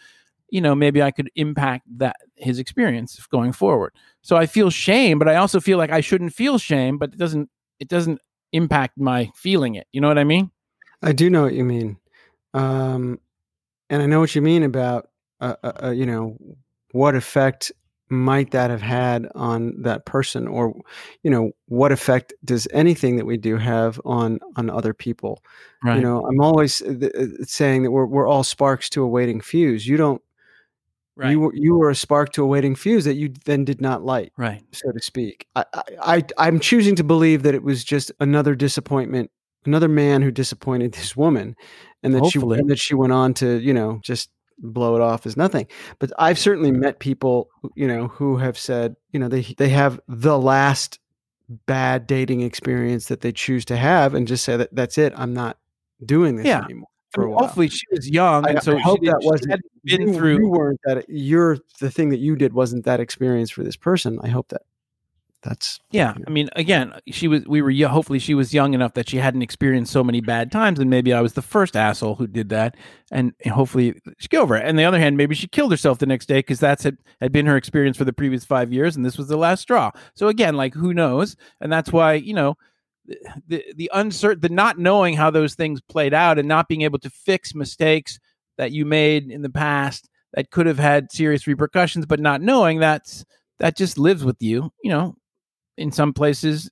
you know, maybe I could impact that his experience going forward. So I feel shame, but I also feel like I shouldn't feel shame, but it doesn't it doesn't impact my feeling it. You know what I mean? I do know what you mean, um, and I know what you mean about uh, uh, uh, you know what effect might that have had on that person, or you know what effect does anything that we do have on on other people? Right. You know, I'm always uh, th- uh, saying that we're we're all sparks to a waiting fuse. You don't. Right. You were you were a spark to a waiting fuse that you then did not light. right. so to speak. I, I, I'm choosing to believe that it was just another disappointment, another man who disappointed this woman, and that Hopefully. she and that she went on to you know just blow it off as nothing. But I've certainly met people you know who have said you know they they have the last bad dating experience that they choose to have and just say that that's it. I'm not doing this Yeah. anymore I for a while. hopefully she was young, I, and so I hope that wasn't been you, through. You weren't that. You're the thing that you did wasn't that experience for this person. I hope that that's Yeah, I mean, again, uh, she was. We were. Hopefully, she was young enough that she hadn't experienced so many bad times, and maybe I was the first asshole who did that. And hopefully, she get over it. And the other hand, maybe she killed herself the next day because that's had, had been her experience for the previous five years, and this was the last straw. So again, like who knows? And that's why you know, the the, uncertain, the not knowing how those things played out, and not being able to fix mistakes that you made in the past that could have had serious repercussions, but not knowing that's that just lives with you. You know, in some places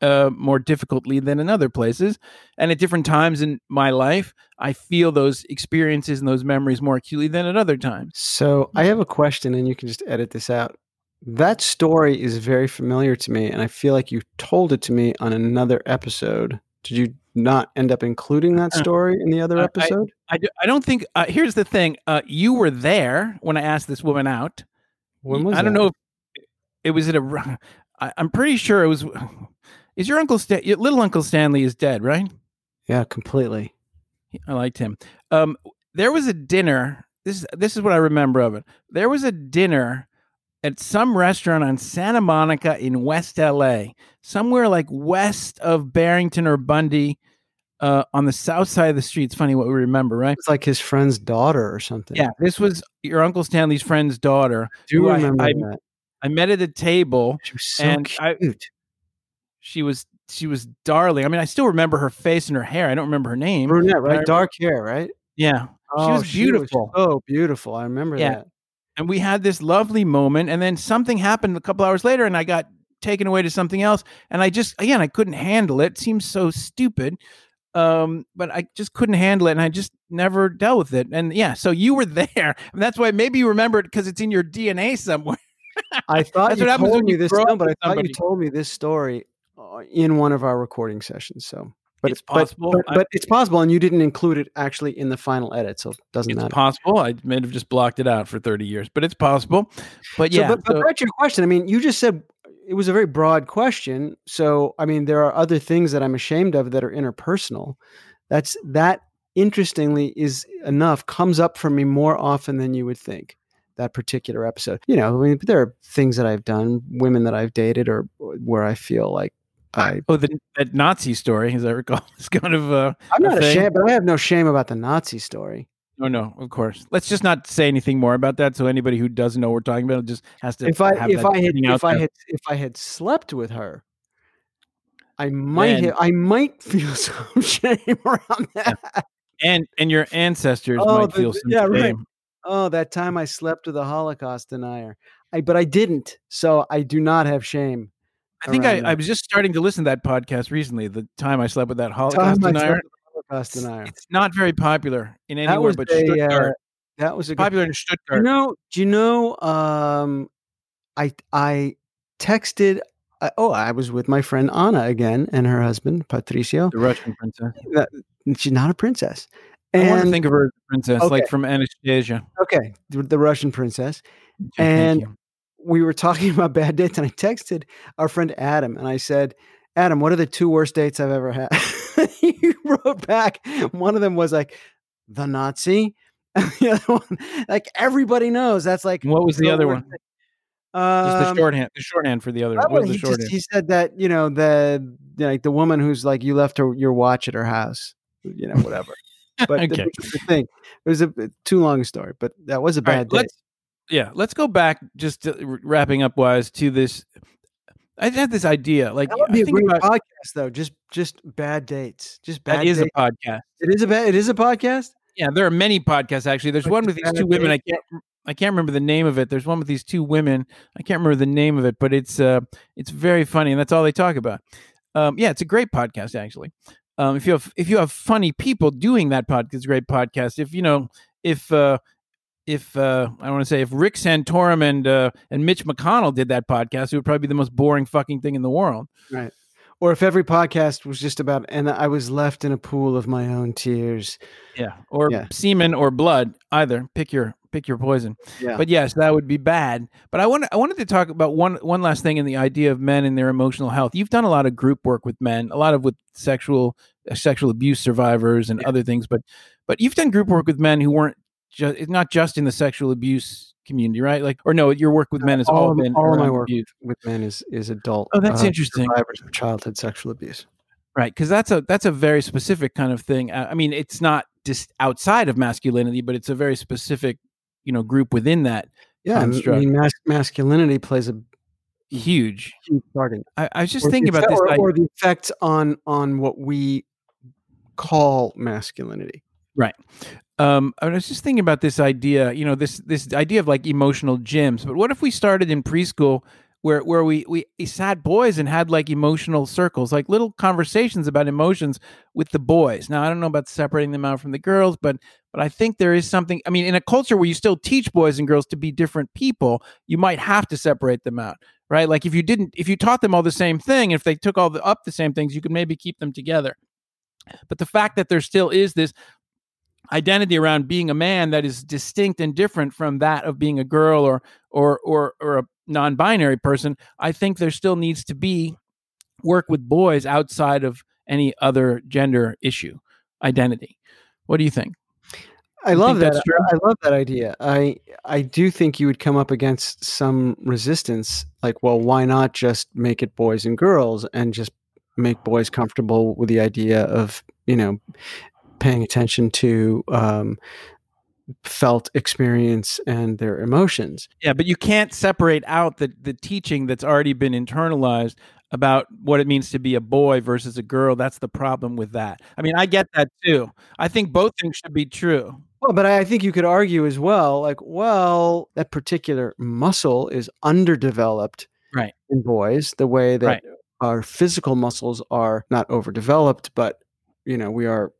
uh, more difficultly than in other places. And at different times in my life, I feel those experiences and those memories more acutely than at other times. So I have a question, and you can just edit this out. That story is very familiar to me, and I feel like you told it to me on another episode. Did you not end up including that Uh, story in the other I- I- episode? I, do, I don't think, uh, here's the thing uh, you were there when I asked this woman out. when was I don't know if it was at a, I, I'm pretty sure it was, is your uncle, Stan, your little uncle Stanley is dead, right? Yeah, completely. I liked him. Um, there was a dinner. This is this is what I remember of it. There was a dinner at some restaurant on Santa Monica in West LA, somewhere like west of Barrington or Bundy, uh, on the south side of the street. It's funny what we remember, right? It's like his friend's daughter or something. Yeah, this was your uncle Stanley's friend's daughter. do who I- I, that. I met at a table. She was so and I- cute. She was she was darling. I mean, I still remember her face and her hair. I don't remember her name. Brunette, right? Dark hair, right? Yeah, Oh, was beautiful. oh, beautiful. I remember Yeah. that. And we had this lovely moment and then something happened a couple hours later and i got taken away to something else and i just again i couldn't handle it, it seems so stupid um but i just couldn't handle it and i just never dealt with it and yeah so you were there and that's why maybe you remember it because it's in your dna somewhere I thought That's you what told me you this, no, but I thought somebody. you told me this story uh, in one of our recording sessions. So, but It's but- possible. but, I- but it's possible, and you didn't include it actually in the final edit, so it doesn't it's matter. possible i may have just blocked it out for 30 years but it's possible but So, yeah but, but so- to your question. I mean, you just said uh, it was a very broad question. So, I mean, there are other things that I'm ashamed of that are interpersonal. That's that. Interestingly, is enough comes up for me more often than you would think. That particular episode, you know, I mean, there are things that I've done, women that I've dated, or uh, where I feel like I. oh the that nazi story as i recall is kind of uh I'm not ashamed, but I have no shame about the Nazi story. No, no, of course. Let's just not say anything more about that. So anybody who doesn't know what we're talking about just has to. if I if I had if I had if I had slept with her, I might Then- have, I might feel some shame around that. and and your ancestors Oh, might the- feel some yeah, right. shame. Oh, that time I slept with a Holocaust denier. I but I didn't, so I do not have shame. I think I, I was just starting to listen to that podcast recently. The time I slept with that Holocaust denier. slept with a Holocaust It's, denier. it's not very popular in anywhere but a, uh, Stuttgart. that was a It's good popular in Do you know? Do you know? Um, I I texted. Uh, oh, I was with my friend Anna again and her husband Patricio. the Russian princess. That, she's not a princess. I want to think of her as a princess, Okay. like from Anastasia. okay, the, the Russian princess. And- you. We were talking about bad dates, and I texted our friend Adam, and I said, "Adam, what are the two worst dates I've ever had?" he wrote back. One of them was like the Nazi. And the other one, like everybody knows, that's like what was the the other one? thing. Just the Um, shorthand, the shorthand for the other. What probably is the just, shorthand? he said that you know the like the woman who's like you left her your watch at her house, you know whatever. But the, Okay. the thing it was a too long a story, but that was a right, bad day. let's yeah, let's go back just to, wrapping up wise to this. I had this idea, like That would be a great about podcast, though. Just just bad dates. Just bad. that is dates. a podcast. It is a bad. It is a podcast. Yeah, there are many podcasts actually. There's Like one with these two women. I can't I can't remember the name of it. There's one with these two women. I can't remember the name of it, but it's uh it's very funny and that's all they talk about. Um yeah, it's a great podcast actually. Um if you have if you have funny people doing that podcast, it's a great podcast. If you know if uh if uh I want to say if Rick Santorum and uh and Mitch McConnell did that podcast, it would probably be the most boring fucking thing in the world. Right. Or if every podcast was just about, and I was left in a pool of my own tears. Yeah. Or Yeah. semen or blood, either. Pick your pick your poison. Yeah. But yes, that would be bad. But I want I wanted to talk about one one last thing in the idea of men and their emotional health. You've done a lot of group work with men, a lot of with sexual uh, sexual abuse survivors and other things. But but you've done group work with men who weren't just not just in the sexual abuse community, right? Like or no, your work with men has all, all, been all my work abuse. with men is is adult. Oh, that's uh, interesting. Survivors of childhood sexual abuse. Right, because that's a that's a very specific kind of thing. Uh, I mean, it's not just outside of masculinity, but it's a very specific, you know, group within that. Yeah, I mean, mas- masculinity plays a Huge. huge part in. I, I was just Or thinking about this. or, I- or the effects on on what we call masculinity. Um, I was just thinking about this idea, you know, this this idea of like emotional gyms. But what if we started in preschool where where we we sat boys and had like emotional circles, like little conversations about emotions with the boys. Now I don't know about separating them out from the girls, but but I think there is something. I mean, in a culture where you still teach boys and girls to be different people, you might have to separate them out, right? Like if you didn't, if you taught them all the same thing, if they took all the up the same things, you could maybe keep them together. But the fact that there still is this identity around being a man that is distinct and different from that of being a girl or or or or a non-binary person i think there still needs to be work with boys outside of any other gender issue identity what do you think I You love think that. Uh, true? I love that idea. I I do think you would come up against some resistance. Like, well, why not just make it boys and girls and just make boys comfortable with the idea of you know paying attention to um, felt experience and their emotions. yeah but you can't separate out the the teaching that's already been internalized about what it means to be a boy versus a girl that's the problem with that i mean i get that too i think both things should be true Well, but I think you could argue as well, like, well, that particular muscle is underdeveloped Right. in boys, the way that Right. our physical muscles are not overdeveloped, but you know, we are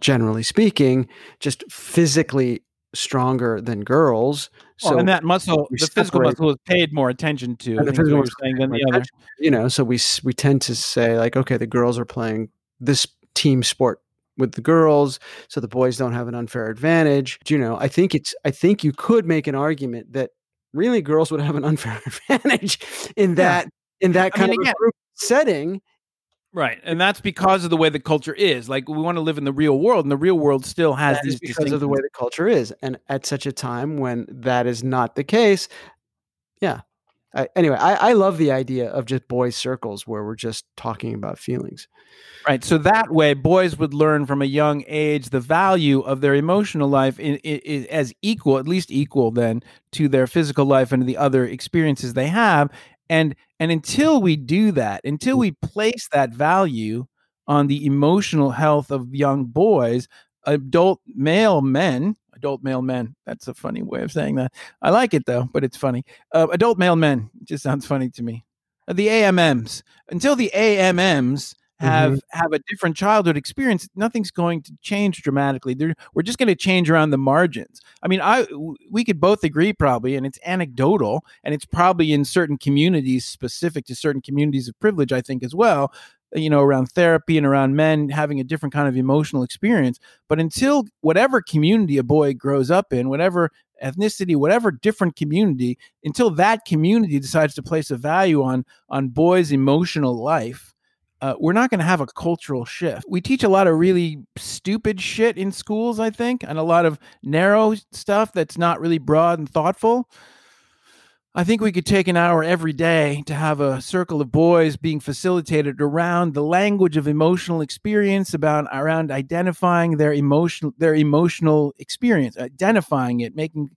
generally speaking just physically stronger than girls. So and that muscle, the physical muscle is paid more attention to. The think is what physical you're muscle saying than the other. you know, so we we tend to say like, okay, the girls are playing this team sport with the girls, so the boys don't have an unfair advantage. You know, I think it's I think you could make an argument that really girls would have an unfair advantage in that in that I kind mean, of again- setting. Right, and that's because of the way the culture is. Like we want to live in the real world, and the real world still has That these because of the way the culture is, and at such a time when that is not the case, yeah. I, anyway, I, I love the idea of just boys' circles where we're just talking about feelings. Right. So that way, boys would learn from a young age the value of their emotional life in, in, in- as equal, at least equal, then to their physical life and the other experiences they have. And and until we do that, until we place that value on the emotional health of young boys, adult male men, adult male men. That's a funny way of saying that. I like it though, but it's funny. Uh, adult male men just sounds funny to me. Uh, The AMMs until the AMMs have mm-hmm. have a different childhood experience nothing's going to change dramatically. They're, we're just going to change around the margins. I mean i w- we could both agree probably and it's anecdotal and it's probably in certain communities specific to certain communities of privilege i think as well you know around therapy and around men having a different kind of emotional experience. But until whatever community a boy grows up in whatever ethnicity whatever different community until that community decides to place a value on on boys emotional life uh, we're not going to have a cultural shift. We teach a lot of really stupid shit in schools, I think, and a lot of narrow stuff that's not really broad and thoughtful. I think we could take an hour every day to have a circle of boys being facilitated around the language of emotional experience, about around identifying their emotional their emotional experience, identifying it, making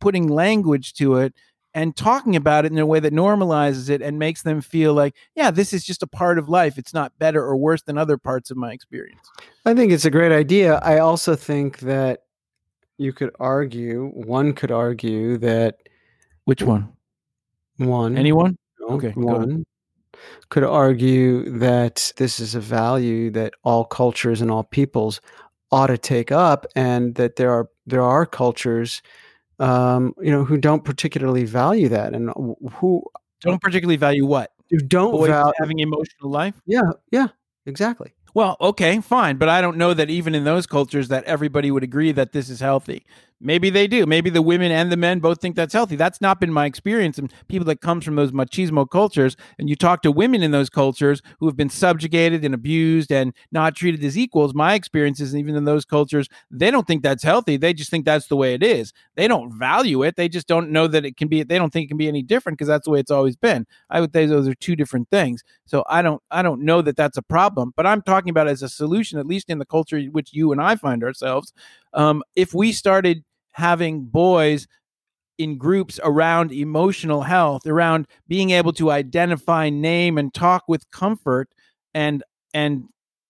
putting language to it, and talking about it in a way that normalizes it and makes them feel like, yeah, this is just a part of life. It's not better or worse than other parts of my experience. I think it's a great idea. I also think that you could argue, one could argue that which one? One. Anyone? No, okay. One could argue that this is a value that all cultures and all peoples ought to take up, and that there are there are cultures, um, you know, who don't particularly value that, and who don't particularly value what who don't value having emotional life. Yeah, yeah, exactly. Well, okay, fine, but I don't know that even in those cultures that everybody would agree that this is healthy. Maybe they do. Maybe the women and the men both think that's healthy. That's not been my experience. And people that comes from those machismo cultures, and you talk to women in those cultures who have been subjugated and abused and not treated as equals. My experience is even in those cultures, they don't think that's healthy. They just think that's the way it is. They don't value it. They just don't know that it can be. They don't think it can be any different because that's the way it's always been. I would say those are two different things. So I don't. I don't know that that's a problem. But I'm talking about as a solution, at least in the culture which you and I find ourselves. Um, if we started having boys in groups around emotional health, around being able to identify, name, and talk with comfort and and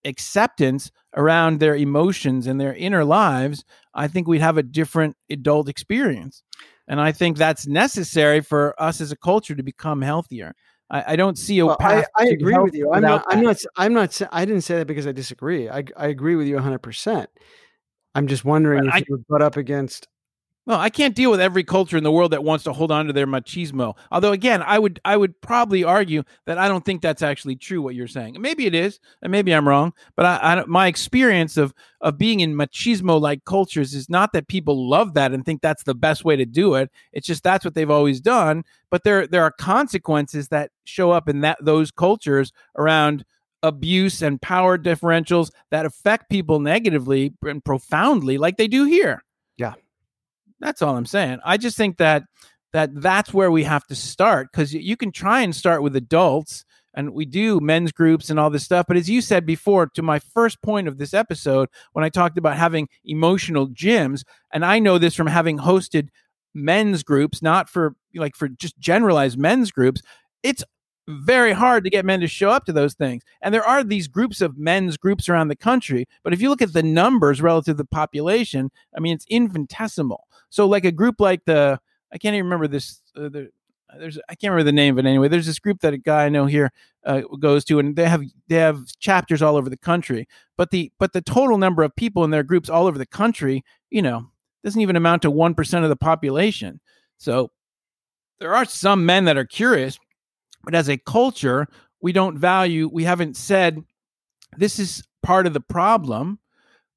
acceptance around their emotions and their inner lives, I think we'd have a different adult experience. And I think that's necessary for us as a culture to become healthier. I, I don't see a well, path. I, I agree with you. I'm not. I'm not. I'm not. I didn't say that because I disagree. I, I agree with you 100. I'm just wondering if I, you would butt up against well, I can't deal with every culture in the world that wants to hold on to their machismo. Although, again, I would I would probably argue that I don't think that's actually true. What you're saying, maybe it is, and maybe I'm wrong. But I, I my experience of of being in machismo like cultures is not that people love that and think that's the best way to do it. It's just that's what they've always done. But there there are consequences that show up in that those cultures around abuse and power differentials that affect people negatively and profoundly, like they do here. Yeah. That's all I'm saying. I just think that that that's where we have to start because you can try and start with adults and we do men's groups and all this stuff but as you said before to my first point of this episode when i talked about having emotional gyms and i know this from having hosted men's groups not for like for just generalized men's groups it's very hard to get men to show up to those things. And there are these groups of men's groups around the country, but if you look at the numbers relative to the population, I mean, it's infinitesimal. So, like a group like the, I can't even remember this. Uh, the, there's I can't remember the name, but anyway, there's this group that a guy I know here uh, goes to, and they have they have chapters all over the country. But the but the total number of people in their groups all over the country, you know, doesn't even amount to one percent of the population. So there are some men that are curious, but as a culture, we don't value. We haven't said this is part of the problem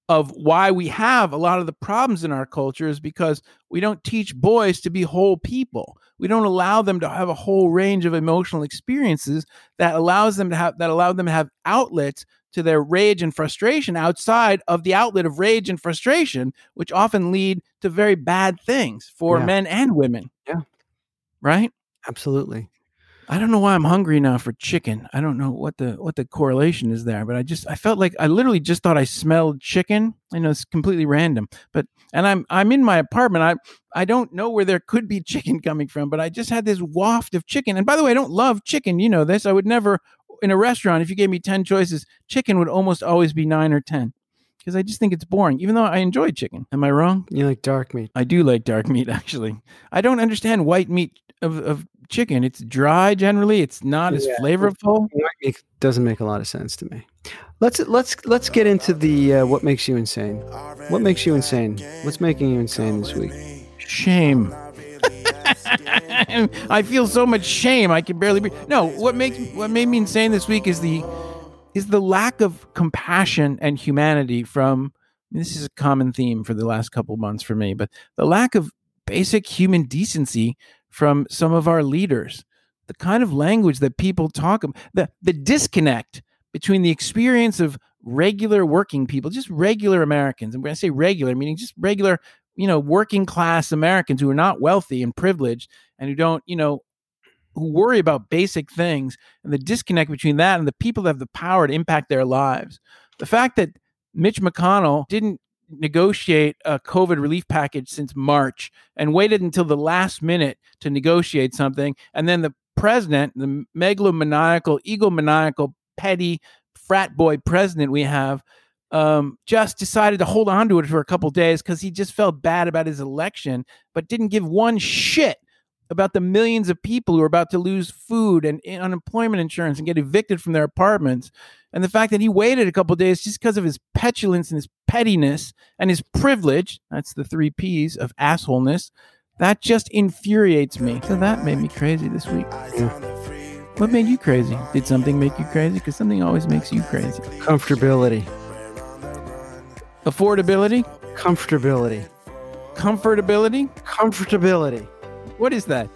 of why we have a lot of the problems in our culture is because we don't teach boys to be whole people. We don't allow them to have a whole range of emotional experiences that allows them to have that allow them to have outlets to their rage and frustration outside of the outlet of rage and frustration, which often lead to very bad things for yeah. men and women. Yeah. Right? Absolutely. I don't know why I'm hungry now for chicken. I don't know what the what the correlation is there, but I just I felt like I literally just thought I smelled chicken. I know it's completely random, but and I'm I'm in my apartment. I I don't know where there could be chicken coming from, but I just had this waft of chicken. And by the way, I don't love chicken. You know this. I would never in a restaurant if you gave me 10 choices, chicken would almost always be 9 or 10 because I just think it's boring, even though I enjoy chicken. Am I wrong? You like dark meat. I do like dark meat, actually. I don't understand white meat of, of chicken. It's dry generally. It's not as flavorful. It doesn't make a lot of sense to me. Let's let's let's get into the uh, what makes you insane. What makes you insane? What's making you insane this week? Shame. I feel so much shame. I can barely breathe. No, what makes what made me insane this week is the is the lack of compassion and humanity from this is a common theme for the last couple months for me, but the lack of basic human decency from some of our leaders. The kind of language that people talk about, the, the disconnect between the experience of regular working people, just regular Americans. And when I say regular, meaning just regular you know, working class Americans who are not wealthy and privileged and who don't, you know, who worry about basic things and the disconnect between that and the people that have the power to impact their lives. The fact that Mitch McConnell didn't negotiate a COVID relief package since March and waited until the last minute to negotiate something. And then the president, the megalomaniacal, egomaniacal, petty frat boy president we have, um, just decided to hold on to it for a couple days because he just felt bad about his election, but didn't give one shit about the millions of people who are about to lose food and unemployment insurance and get evicted from their apartments. And the fact that he waited a couple days just because of his petulance and his pettiness and his privilege that's the three P's of assholeness that just infuriates me. So that made me crazy this week. What made you crazy? Did something make you crazy? Because something always makes you crazy. Comfortability. Affordability? Comfortability. Comfortability? Comfortability. What is that?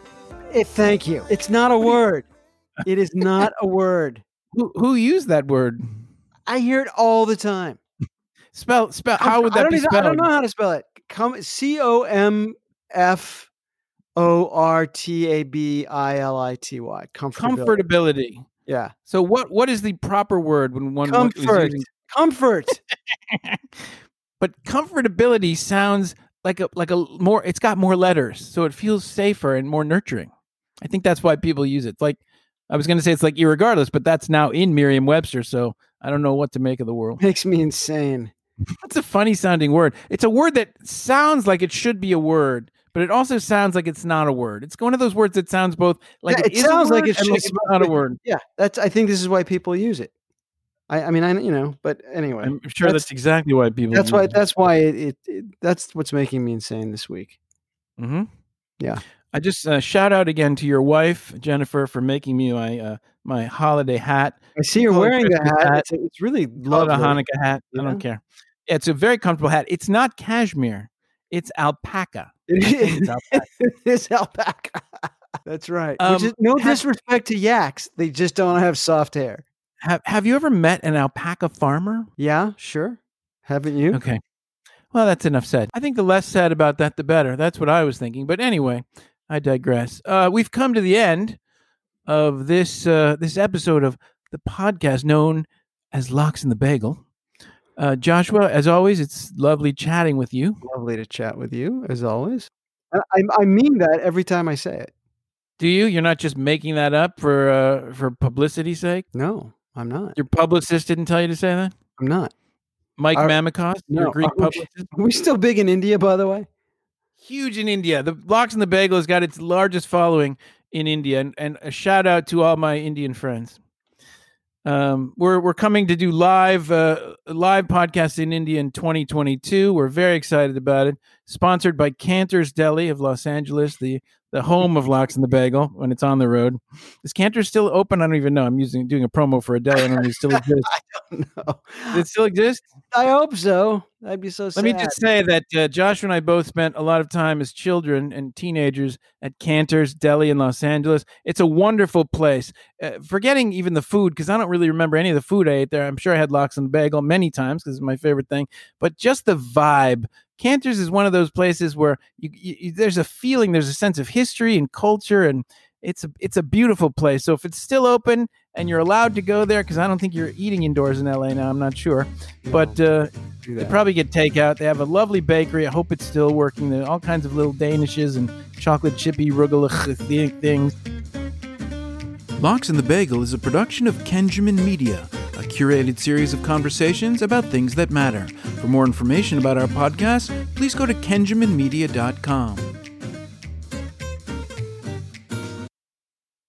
Eh, thank you. It's not a word. It is not a word. Who who used that word? I hear it all the time. Spell spell. How would that be even- spelled? I don't know how to spell it. Com- C O M F O R T A B I L I T Y. Comfortability. Comfortability. Yeah. So what what is the proper word when one Comfort. Comfort. but comfortability sounds like a like a more it's got more letters so it feels safer and more nurturing i think that's why people use it like i was going to say it's like irregardless but that's now in merriam-webster so i don't know what to make of the world Makes me insane. that's a funny sounding word it's a word that sounds like it should be a word but it also sounds like it's not a word it's one of those words that sounds both like Yeah, it sounds like word it and should like it's not a word Yeah. That's. I think this is why people use it. I. I mean. I. You know. But anyway. i'm sure That's- that's, exactly why people That's use why. it. That's why it, it, it. That's what's making me insane this week. Mm-hmm. Yeah. I just uh, shout out again to your wife Jennifer for making me my uh, my holiday hat. I see you're wearing the hat. hat. It's, it's really lovely. a Hanukkah hat. I don't care. Yeah, it's a very comfortable hat. It's not cashmere. It's alpaca. It it's alpaca. it is alpaca. That's right. Um, is no disrespect to yaks. They just don't have soft hair. Have Have you ever met an alpaca farmer? Yeah, sure. Haven't you? Okay. Well, that's enough said. I think the less said about that, the better. That's what I was thinking. But anyway, I digress. Uh, we've come to the end of this uh, this episode of the podcast known as Lox in the Bagel. Uh, Joshua, as always, it's lovely chatting with you. Lovely to chat with you as always. I, I- mean that every time I say it. Do you? You're not just making that up for uh, for publicity's sake. No, I'm not. Your publicist didn't tell you to say that. I'm not. Mike Are- Mamikos, your Greek publicist, Are we still big in India, by the way? Huge in India. The Lox and the Bagel has got its largest following in India, and, and a shout out to all my Indian friends. Um, we're we're coming to do live uh, live podcasts in India in 2022. We're very excited about it. Sponsored by Canter's Deli of Los Angeles, the the home of Lox and the Bagel when it's on the road. Is Canter's still open? I don't even know. I'm using doing a promo for a deli. I don't know if it still exists. no. Does it still exist? I hope so. I'd be so sad. Let me just say that uh, Josh and I both spent a lot of time as children and teenagers at Canter's Deli in Los Angeles. It's a wonderful place. Uh, forgetting even the food, because I don't really remember any of the food I ate there. I'm sure I had lox and bagel many times because it's my favorite thing. But just the vibe. Canter's is one of those places where you, you- there's a feeling, there's a sense of history and culture, and it's a it's a beautiful place. So if it's still open and you're allowed to go there, because I don't think you're eating indoors in LA now, I'm not sure. But uh, they probably get takeout. They have a lovely bakery. I hope it's still working. There are all kinds of little danishes and chocolate chippy rugula thi- things. Lox and the Bagel is a production of Kenjamin Media, a curated series of conversations about things that matter. For more information about our podcast, please go to kenjaminmedia.com.